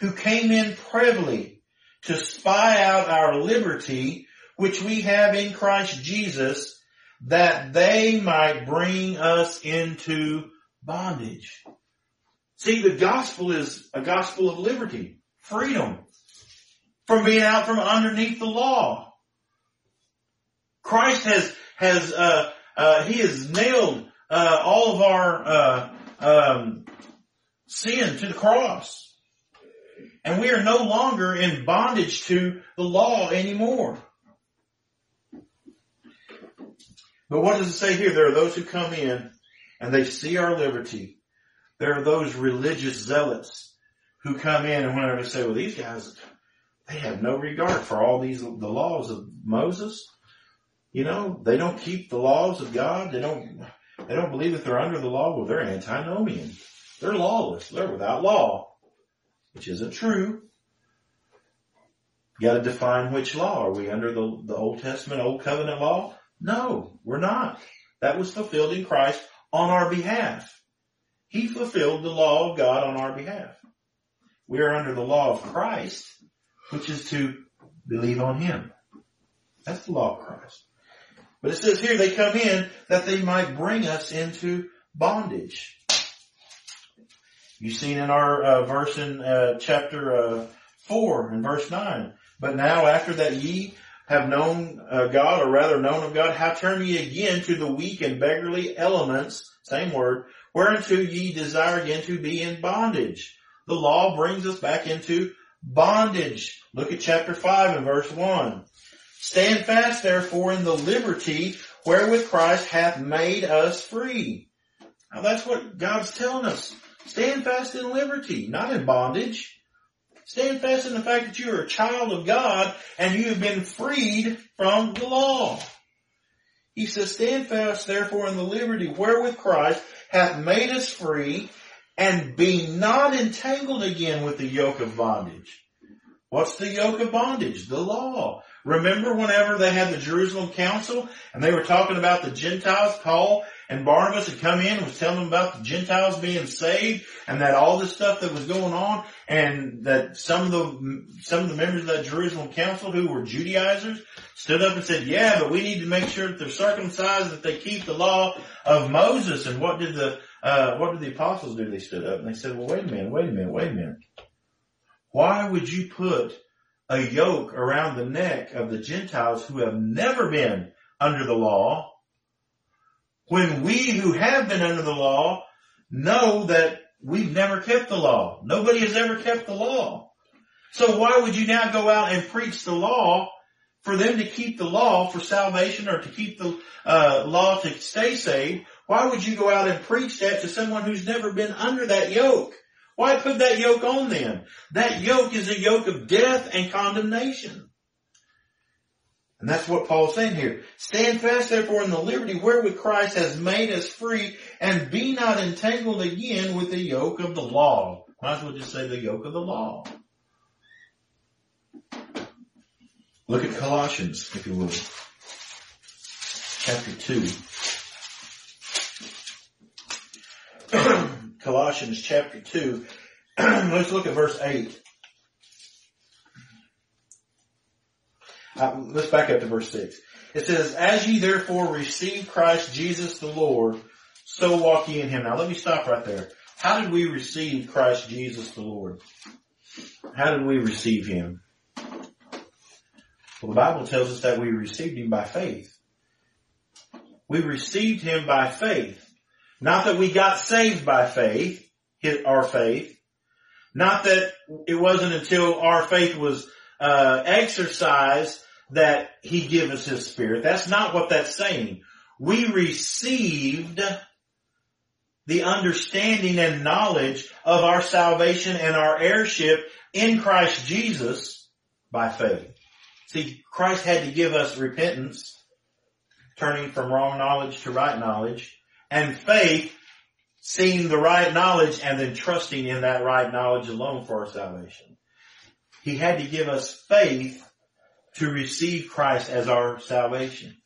who came in privily to spy out our liberty, which we have in Christ Jesus, that they might bring us into bondage. See, the gospel is a gospel of liberty, freedom, from being out from underneath the law. Christ has, has, uh, uh, he has nailed, uh, all of our, uh, um, sin to the cross. And we are no longer in bondage to the law anymore. But what does it say here? There are those who come in and they see our liberty. There are those religious zealots who come in and whenever they say, well, these guys, they have no regard for all these, the laws of Moses. You know, they don't keep the laws of God. They don't, they don't believe that they're under the law. Well, they're antinomian. They're lawless. They're without law, which isn't true. You gotta define which law. Are we under the, the Old Testament, Old Covenant law? No, we're not. That was fulfilled in Christ on our behalf. He fulfilled the law of God on our behalf. We are under the law of Christ, which is to believe on Him. That's the law of Christ. But it says here they come in that they might bring us into bondage. You've seen in our uh, verse in uh, chapter uh, 4 and verse 9. But now after that ye have known uh, God, or rather known of God, how turn ye again to the weak and beggarly elements, same word, whereunto ye desire again to be in bondage. The law brings us back into bondage. Look at chapter 5 and verse 1. Stand fast therefore in the liberty wherewith Christ hath made us free. Now that's what God's telling us. Stand fast in liberty, not in bondage. Stand fast in the fact that you are a child of God and you have been freed from the law. He says, stand fast therefore in the liberty wherewith Christ hath made us free and be not entangled again with the yoke of bondage. What's the yoke of bondage? The law. Remember whenever they had the Jerusalem council and they were talking about the Gentiles, Paul and Barnabas had come in and was telling them about the Gentiles being saved and that all this stuff that was going on and that some of the, some of the members of that Jerusalem council who were Judaizers stood up and said, yeah, but we need to make sure that they're circumcised, that they keep the law of Moses. And what did the, uh, what did the apostles do? They stood up and they said, well, wait a minute, wait a minute, wait a minute. Why would you put a yoke around the neck of the Gentiles who have never been under the law when we who have been under the law know that we've never kept the law. Nobody has ever kept the law. So why would you now go out and preach the law for them to keep the law for salvation or to keep the uh, law to stay saved? Why would you go out and preach that to someone who's never been under that yoke? Why put that yoke on them? That yoke is a yoke of death and condemnation. And that's what Paul's saying here. Stand fast therefore in the liberty wherewith Christ has made us free and be not entangled again with the yoke of the law. Might as well just say the yoke of the law. Look at Colossians, if you will. chapter 2. *clears throat* Colossians chapter 2. *clears throat* Let's look at verse 8. Uh, let's back up to verse 6. It says, As ye therefore receive Christ Jesus the Lord, so walk ye in him. Now let me stop right there. How did we receive Christ Jesus the Lord? How did we receive him? Well, the Bible tells us that we received him by faith. We received him by faith. Not that we got saved by faith, our faith. Not that it wasn't until our faith was uh, exercised that he give us his spirit. That's not what that's saying. We received the understanding and knowledge of our salvation and our heirship in Christ Jesus by faith. See, Christ had to give us repentance, turning from wrong knowledge to right knowledge, and faith, seeing the right knowledge and then trusting in that right knowledge alone for our salvation. He had to give us faith to receive Christ as our salvation.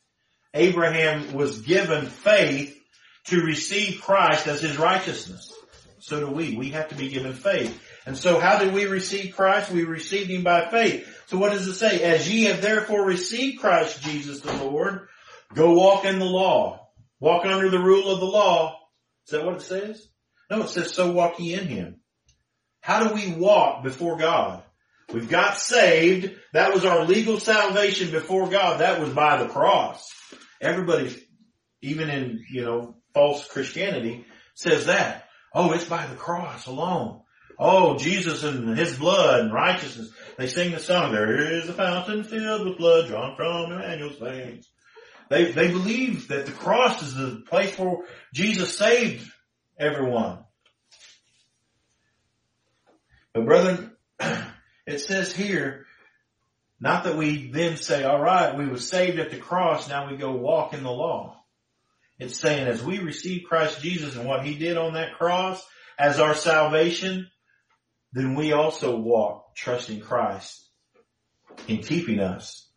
Abraham was given faith to receive Christ as his righteousness. So do we. We have to be given faith. And so how did we receive Christ? We received him by faith. So what does it say? As ye have therefore received Christ Jesus the Lord, go walk in the law. Walk under the rule of the law. Is that what it says? No, it says so walk ye in him. How do we walk before God? We've got saved. That was our legal salvation before God. That was by the cross. Everybody, even in, you know, false Christianity says that. Oh, it's by the cross alone. Oh, Jesus and his blood and righteousness. They sing the song, there is a fountain filled with blood drawn from Emmanuel's veins. They, they believe that the cross is the place where Jesus saved everyone. But brethren, *clears throat* it says here, not that we then say, all right, we were saved at the cross, now we go walk in the law. It's saying as we receive Christ Jesus and what he did on that cross as our salvation, then we also walk trusting Christ in keeping us.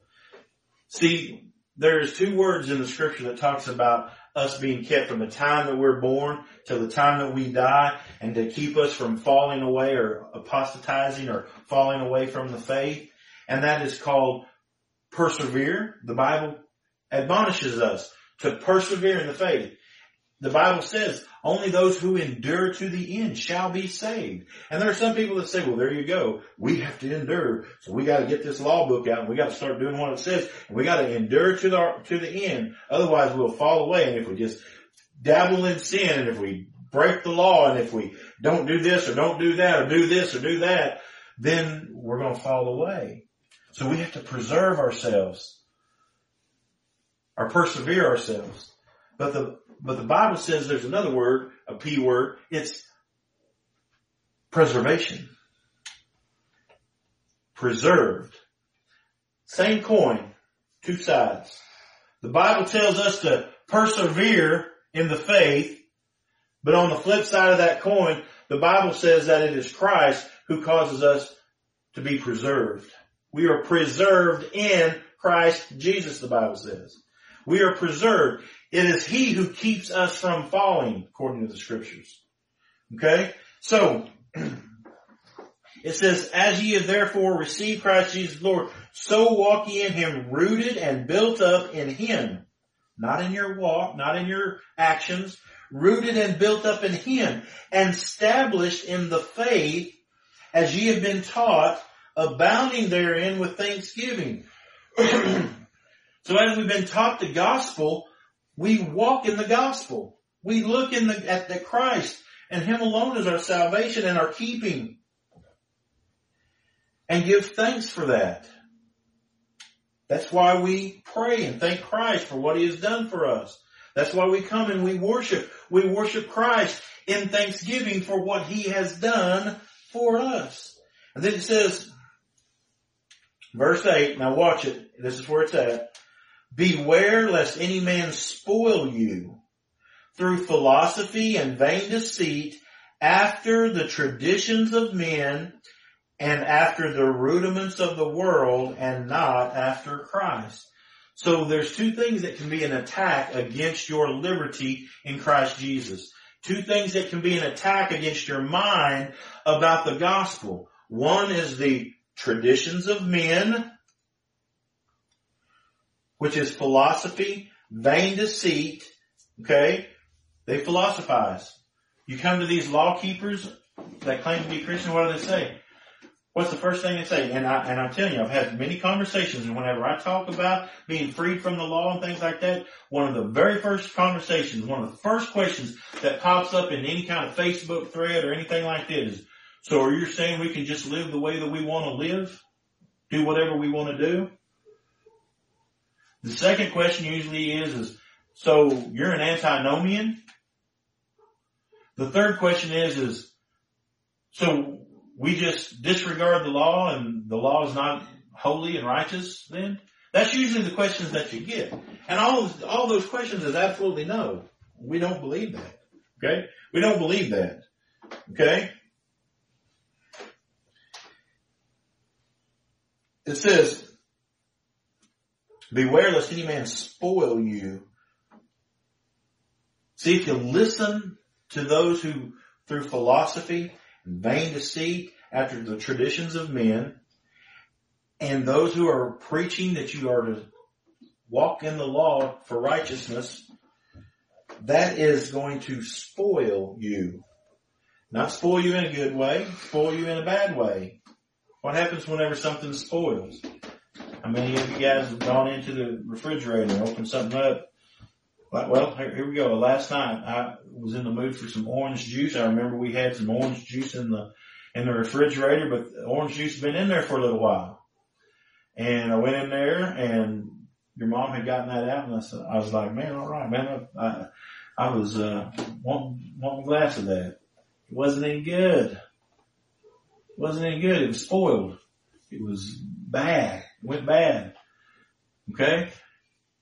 See, there's two words in the scripture that talks about us being kept from the time that we're born to the time that we die and to keep us from falling away or apostatizing or falling away from the faith. And that is called persevere. The Bible admonishes us to persevere in the faith. The Bible says only those who endure to the end shall be saved. And there are some people that say, well, there you go. We have to endure. So we got to get this law book out and we got to start doing what it says. And we got to endure to the, to the end. Otherwise we'll fall away. And if we just dabble in sin and if we break the law and if we don't do this or don't do that or do this or do that, then we're going to fall away. So we have to preserve ourselves or persevere ourselves. But the, but the Bible says there's another word, a P word. It's preservation. Preserved. Same coin, two sides. The Bible tells us to persevere in the faith, but on the flip side of that coin, the Bible says that it is Christ who causes us to be preserved. We are preserved in Christ Jesus, the Bible says. We are preserved. It is He who keeps us from falling, according to the scriptures. Okay? So, *clears throat* it says, as ye have therefore received Christ Jesus Lord, so walk ye in Him, rooted and built up in Him. Not in your walk, not in your actions, rooted and built up in Him, and established in the faith as ye have been taught, abounding therein with thanksgiving. *clears throat* So as we've been taught the gospel, we walk in the gospel. We look in the, at the Christ and Him alone is our salvation and our keeping. And give thanks for that. That's why we pray and thank Christ for what He has done for us. That's why we come and we worship. We worship Christ in thanksgiving for what He has done for us. And then it says, verse 8, now watch it. This is where it's at. Beware lest any man spoil you through philosophy and vain deceit after the traditions of men and after the rudiments of the world and not after Christ. So there's two things that can be an attack against your liberty in Christ Jesus. Two things that can be an attack against your mind about the gospel. One is the traditions of men, which is philosophy, vain deceit, okay? They philosophize. You come to these law keepers that claim to be Christian, what do they say? What's the first thing they say? And I, and I'm telling you, I've had many conversations and whenever I talk about being freed from the law and things like that, one of the very first conversations, one of the first questions that pops up in any kind of Facebook thread or anything like that is, so are you saying we can just live the way that we want to live? Do whatever we want to do? The second question usually is, is so you're an antinomian? The third question is, is so we just disregard the law and the law is not holy and righteous then? That's usually the questions that you get. And all, all those questions is absolutely no. We don't believe that. Okay? We don't believe that. Okay? It says, beware lest any man spoil you. See, if you listen to those who, through philosophy and vain deceit, after the traditions of men, and those who are preaching that you are to walk in the law for righteousness, that is going to spoil you. Not spoil you in a good way, spoil you in a bad way. What happens whenever something spoils? How many of you guys have gone into the refrigerator and opened something up? Like, Well, here we go. Last night I was in the mood for some orange juice. I remember we had some orange juice in the in the refrigerator, but orange juice has been in there for a little while. And I went in there and your mom had gotten that out and I said, I was like, man, all right, man. I, I, I was, uh, wanting a glass of that. It wasn't any good It wasn't any good. It was spoiled. It was bad. Went bad. Okay?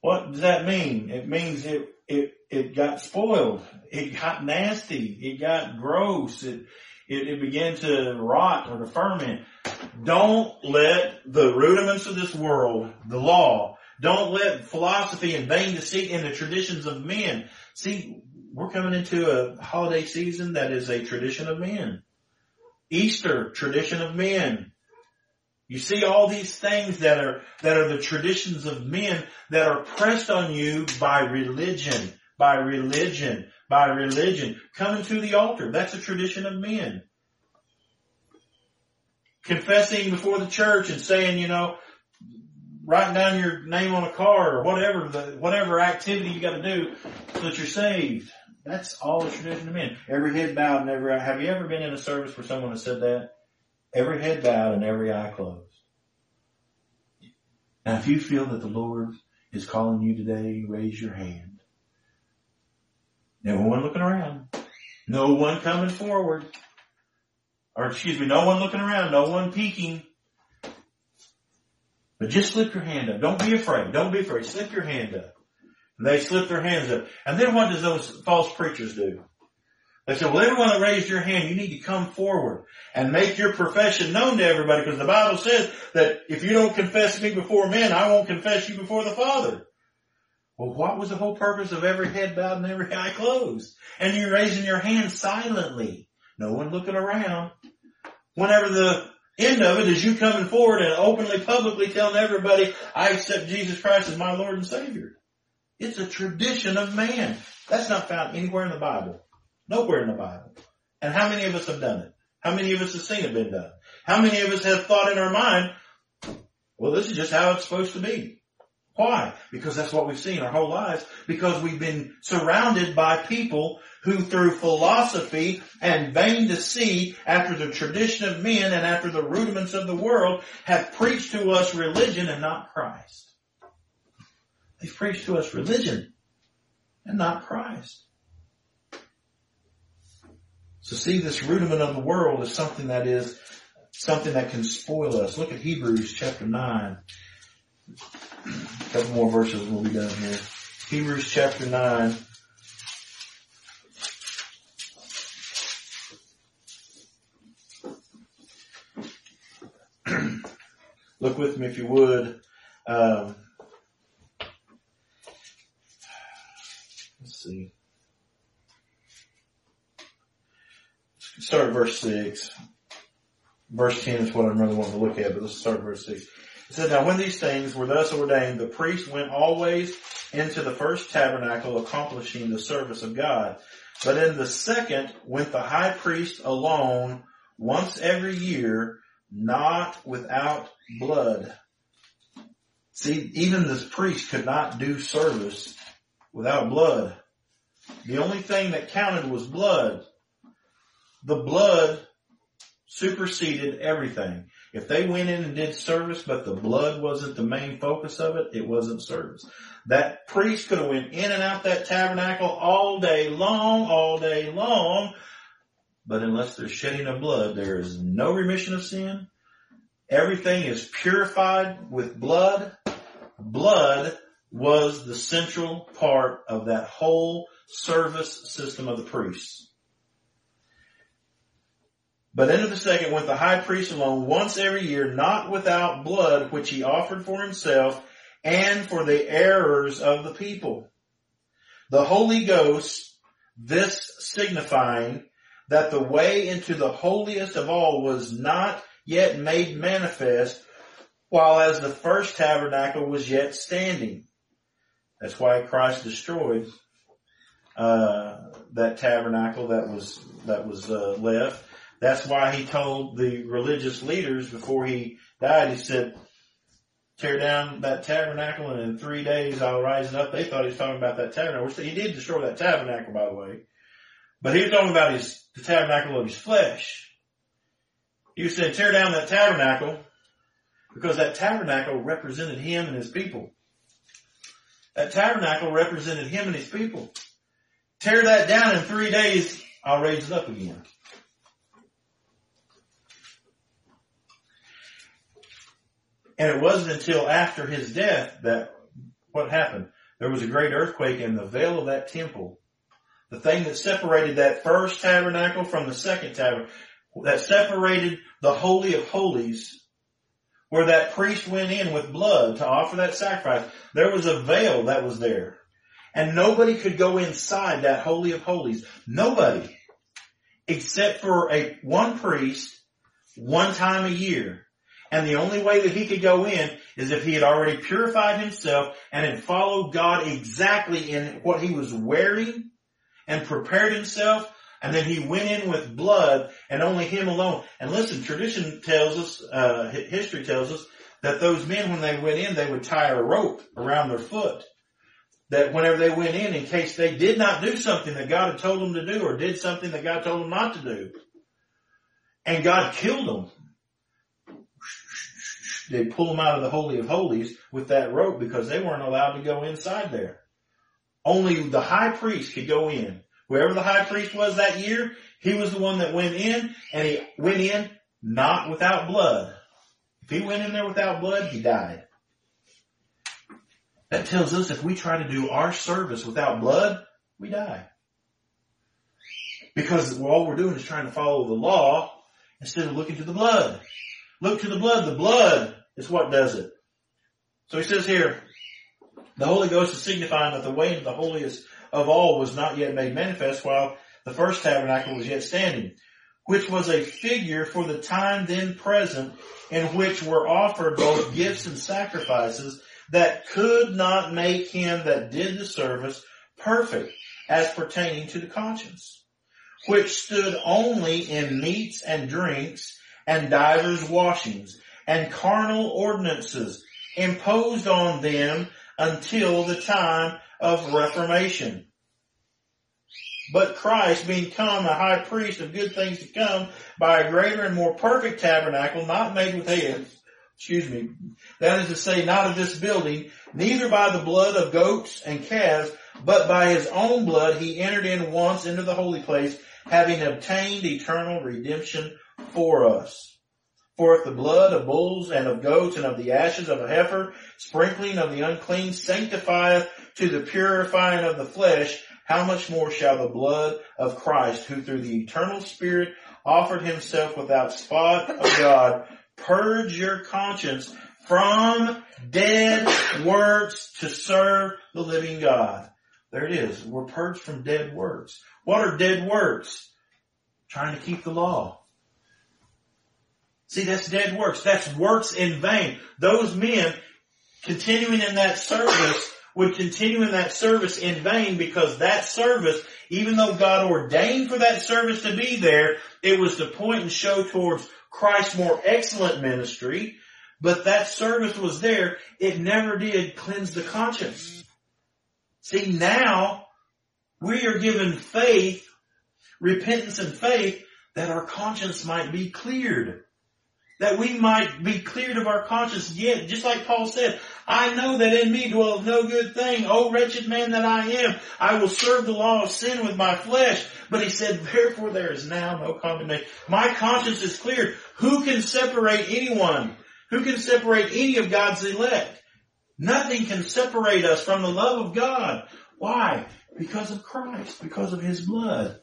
What does that mean? It means it, it, it got spoiled. It got nasty. It got gross. It, it, it began to rot or to ferment. Don't let the rudiments of this world, the law, don't let philosophy and vain deceit and the traditions of men. See, we're coming into a holiday season that is a tradition of men. Easter, tradition of men. You see all these things that are, that are the traditions of men that are pressed on you by religion, by religion, by religion. Coming to the altar, that's a tradition of men. Confessing before the church and saying, you know, writing down your name on a card or whatever the, whatever activity you gotta do so that you're saved. That's all the tradition of men. Every head bowed and every. Have you ever been in a service where someone has said that? Every head bowed and every eye closed. Now if you feel that the Lord is calling you today, raise your hand. No one looking around. No one coming forward. Or excuse me, no one looking around, no one peeking. But just slip your hand up. Don't be afraid. Don't be afraid. Slip your hand up. And they slip their hands up. And then what does those false preachers do? They said, well, everyone that raised your hand, you need to come forward and make your profession known to everybody because the Bible says that if you don't confess me before men, I won't confess you before the Father. Well, what was the whole purpose of every head bowed and every eye closed? And you're raising your hand silently. No one looking around. Whenever the end of it is you coming forward and openly, publicly telling everybody, I accept Jesus Christ as my Lord and Savior. It's a tradition of man. That's not found anywhere in the Bible. Nowhere in the Bible. And how many of us have done it? How many of us have seen it been done? How many of us have thought in our mind, well, this is just how it's supposed to be. Why? Because that's what we've seen our whole lives. Because we've been surrounded by people who through philosophy and vain deceit, after the tradition of men and after the rudiments of the world, have preached to us religion and not Christ. They preached to us religion and not Christ. To see, this rudiment of the world is something that is something that can spoil us. Look at Hebrews chapter 9. A couple more verses will be done here. Hebrews chapter 9. *clears throat* Look with me if you would. Um, let's see. Start at verse 6. Verse 10 is what I'm really wanting to look at, but let's start at verse 6. It said, Now when these things were thus ordained, the priest went always into the first tabernacle accomplishing the service of God. But in the second went the high priest alone once every year, not without blood. See, even this priest could not do service without blood. The only thing that counted was blood. The blood superseded everything. If they went in and did service, but the blood wasn't the main focus of it, it wasn't service. That priest could have went in and out that tabernacle all day long, all day long, but unless there's shedding of blood, there is no remission of sin. Everything is purified with blood. Blood was the central part of that whole service system of the priests. But into the second went the high priest alone once every year, not without blood, which he offered for himself and for the errors of the people. The Holy Ghost, this signifying that the way into the holiest of all was not yet made manifest, while as the first tabernacle was yet standing. That's why Christ destroyed uh, that tabernacle that was that was uh, left. That's why he told the religious leaders before he died. He said, "Tear down that tabernacle, and in three days I'll rise it up." They thought he was talking about that tabernacle. Which he did destroy that tabernacle, by the way, but he was talking about his the tabernacle of his flesh. He said, "Tear down that tabernacle." Because that tabernacle represented him and his people. That tabernacle represented him and his people. Tear that down in three days, I'll raise it up again. And it wasn't until after his death that what happened? There was a great earthquake and the veil of that temple, the thing that separated that first tabernacle from the second tabernacle, that separated the Holy of Holies where that priest went in with blood to offer that sacrifice, there was a veil that was there. And nobody could go inside that Holy of Holies. Nobody. Except for a one priest one time a year. And the only way that he could go in is if he had already purified himself and had followed God exactly in what he was wearing and prepared himself and then he went in with blood and only him alone. And listen, tradition tells us, uh, history tells us that those men, when they went in, they would tie a rope around their foot. That whenever they went in, in case they did not do something that God had told them to do or did something that God told them not to do, and God killed them, they pull them out of the Holy of Holies with that rope because they weren't allowed to go inside there. Only the high priest could go in Whoever the high priest was that year, he was the one that went in and he went in not without blood. If he went in there without blood, he died. That tells us if we try to do our service without blood, we die. Because all we're doing is trying to follow the law instead of looking to the blood. Look to the blood. The blood is what does it. So he says here, the Holy Ghost is signifying that the way into the holiest of all was not yet made manifest while the first tabernacle was yet standing, which was a figure for the time then present in which were offered both gifts and sacrifices that could not make him that did the service perfect as pertaining to the conscience, which stood only in meats and drinks and divers washings and carnal ordinances imposed on them until the time of reformation. But Christ, being come a high priest of good things to come, by a greater and more perfect tabernacle, not made with hands, excuse me, that is to say, not of this building, neither by the blood of goats and calves, but by his own blood he entered in once into the holy place, having obtained eternal redemption for us. For if the blood of bulls and of goats and of the ashes of a heifer, sprinkling of the unclean, sanctifieth to the purifying of the flesh, how much more shall the blood of Christ, who through the eternal Spirit offered himself without spot of God, purge your conscience from dead works to serve the living God. There it is. We're purged from dead works. What are dead works? Trying to keep the law. See, that's dead works. That's works in vain. Those men continuing in that service would continue in that service in vain because that service, even though God ordained for that service to be there, it was to point and show towards Christ's more excellent ministry, but that service was there. It never did cleanse the conscience. See, now we are given faith, repentance and faith that our conscience might be cleared that we might be cleared of our conscience. Yet, just like Paul said, I know that in me dwells no good thing. O wretched man that I am, I will serve the law of sin with my flesh. But he said, therefore there is now no condemnation. My conscience is cleared. Who can separate anyone? Who can separate any of God's elect? Nothing can separate us from the love of God. Why? Because of Christ, because of His blood.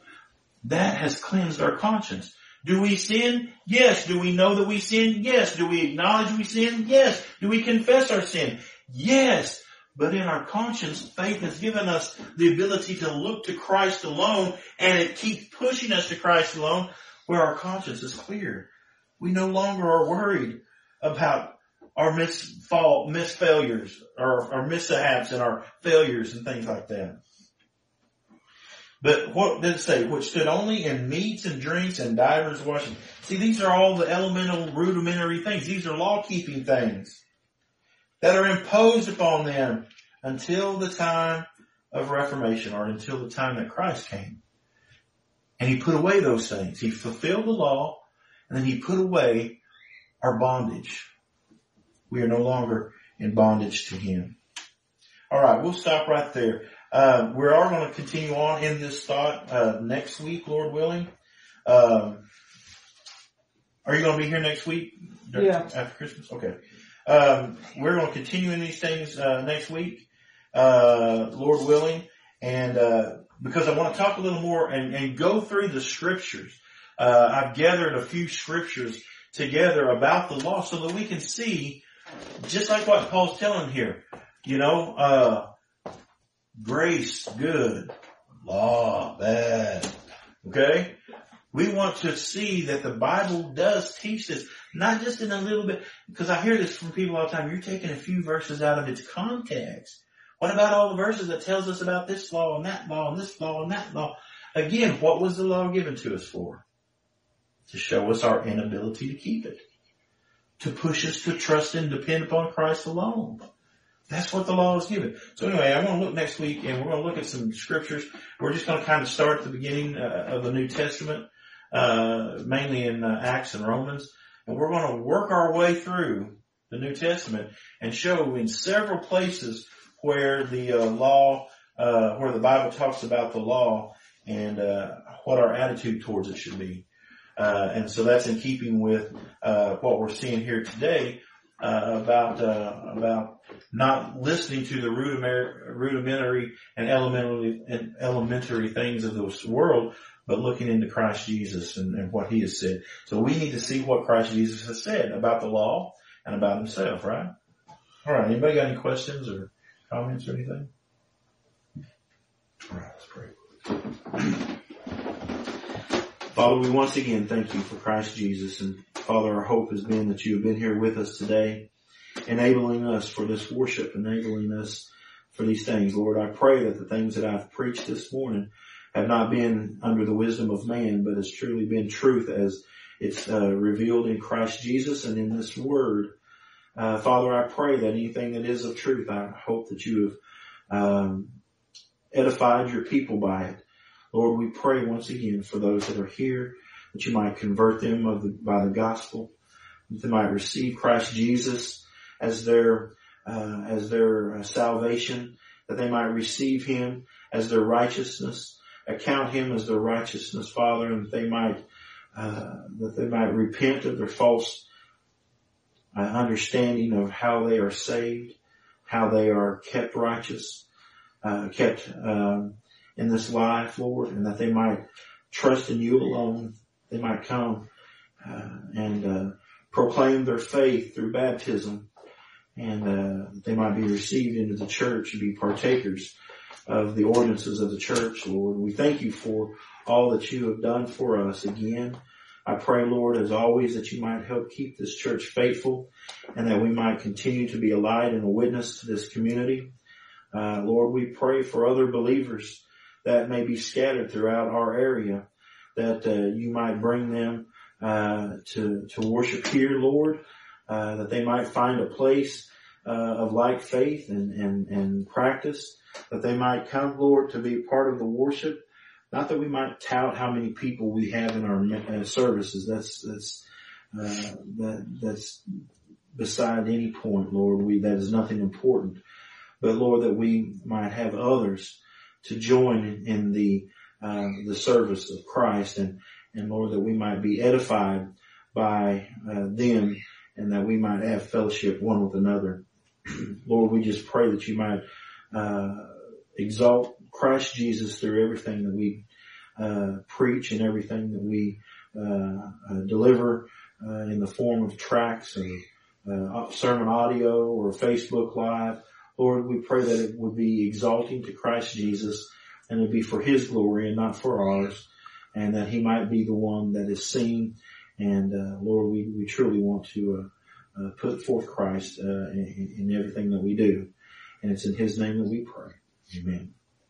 That has cleansed our conscience. Do we sin? Yes. Do we know that we sin? Yes. Do we acknowledge we sin? Yes. Do we confess our sin? Yes. But in our conscience, faith has given us the ability to look to Christ alone and it keeps pushing us to Christ alone where our conscience is clear. We no longer are worried about our misfall, misfailures, or our mishaps and our failures and things like that. But what did it say? Which stood only in meats and drinks and divers washing. See, these are all the elemental rudimentary things. These are law keeping things that are imposed upon them until the time of Reformation or until the time that Christ came. And he put away those things. He fulfilled the law and then he put away our bondage. We are no longer in bondage to him. All right, we'll stop right there. Uh, we are going to continue on in this thought uh, next week, Lord willing. Um, are you going to be here next week? Yeah. After Christmas? Okay. Um, we're going to continue in these things uh, next week, uh, Lord willing, and uh, because I want to talk a little more and, and go through the scriptures. Uh, I've gathered a few scriptures together about the law so that we can see, just like what Paul's telling here, you know, uh, grace, good, law, bad. Okay? We want to see that the Bible does teach this, not just in a little bit, because I hear this from people all the time, you're taking a few verses out of its context. What about all the verses that tells us about this law and that law and this law and that law? Again, what was the law given to us for? To show us our inability to keep it. To push us to trust and depend upon Christ alone. That's what the law is given. So anyway, I want to look next week and we're going to look at some scriptures. We're just going to kind of start at the beginning uh, of the New Testament, uh, mainly in uh, Acts and Romans. And we're going to work our way through the New Testament and show in several places where the uh, law, uh, where the Bible talks about the law and uh, what our attitude towards it should be. and so that's in keeping with what we're seeing here today uh, about uh, about not listening to the rudimentary, and elementary and elementary things of this world, but looking into Christ Jesus and, and, what He has said. So we need to see what Christ Jesus has said about the law and about Himself, right? All right. Anybody got any questions or comments or anything? All right. Let's pray. Father, we once again thank you for Christ Jesus and Father, our hope has been that you have been here with us today, enabling us for this worship, enabling us for these things. Lord, I pray that the things that I've preached this morning have not been under the wisdom of man, but has truly been truth as it's uh, revealed in Christ Jesus and in this word. Uh, Father, I pray that anything that is of truth, I hope that you have um, edified your people by it. Lord, we pray once again for those that are here, that you might convert them the, by the gospel, that they might receive Christ Jesus as their, uh, as their uh, salvation, that they might receive Him as their righteousness, account Him as their righteousness, Father, and that they might, uh, that they might repent of their false uh, understanding of how they are saved, how they are kept righteous, uh, kept, um, in this life, Lord, and that they might trust in you alone. They might come uh, and uh, proclaim their faith through baptism, and uh, they might be received into the church and be partakers of the ordinances of the church, Lord. We thank you for all that you have done for us again. I pray, Lord, as always, that you might help keep this church faithful and that we might continue to be a light and a witness to this community. Uh, Lord, we pray for other believers that may be scattered throughout our area, that uh, you might bring them uh, to to worship here, Lord, uh, that they might find a place uh, of like faith and and and practice, that they might come, Lord, to be part of the worship. Not that we might tout how many people we have in our uh, services. That's that's uh, that that's beside any point, Lord. We that is nothing important, but Lord, that we might have others to join in, in the uh, the service of Christ, and and Lord, that we might be edified by uh, them, and that we might have fellowship one with another. *clears throat* Lord, we just pray that you might uh, exalt Christ Jesus through everything that we uh, preach and everything that we uh, uh, deliver in the form of tracks or sermon audio or Facebook Live. Lord, we pray that it would be exalting to Christ Jesus and it would be for His glory and not for ours and that He might be the one that is seen. And, uh, Lord, we, we truly want to, uh, uh, put forth Christ, in, in everything that we do. And it's in His name that we pray. Amen.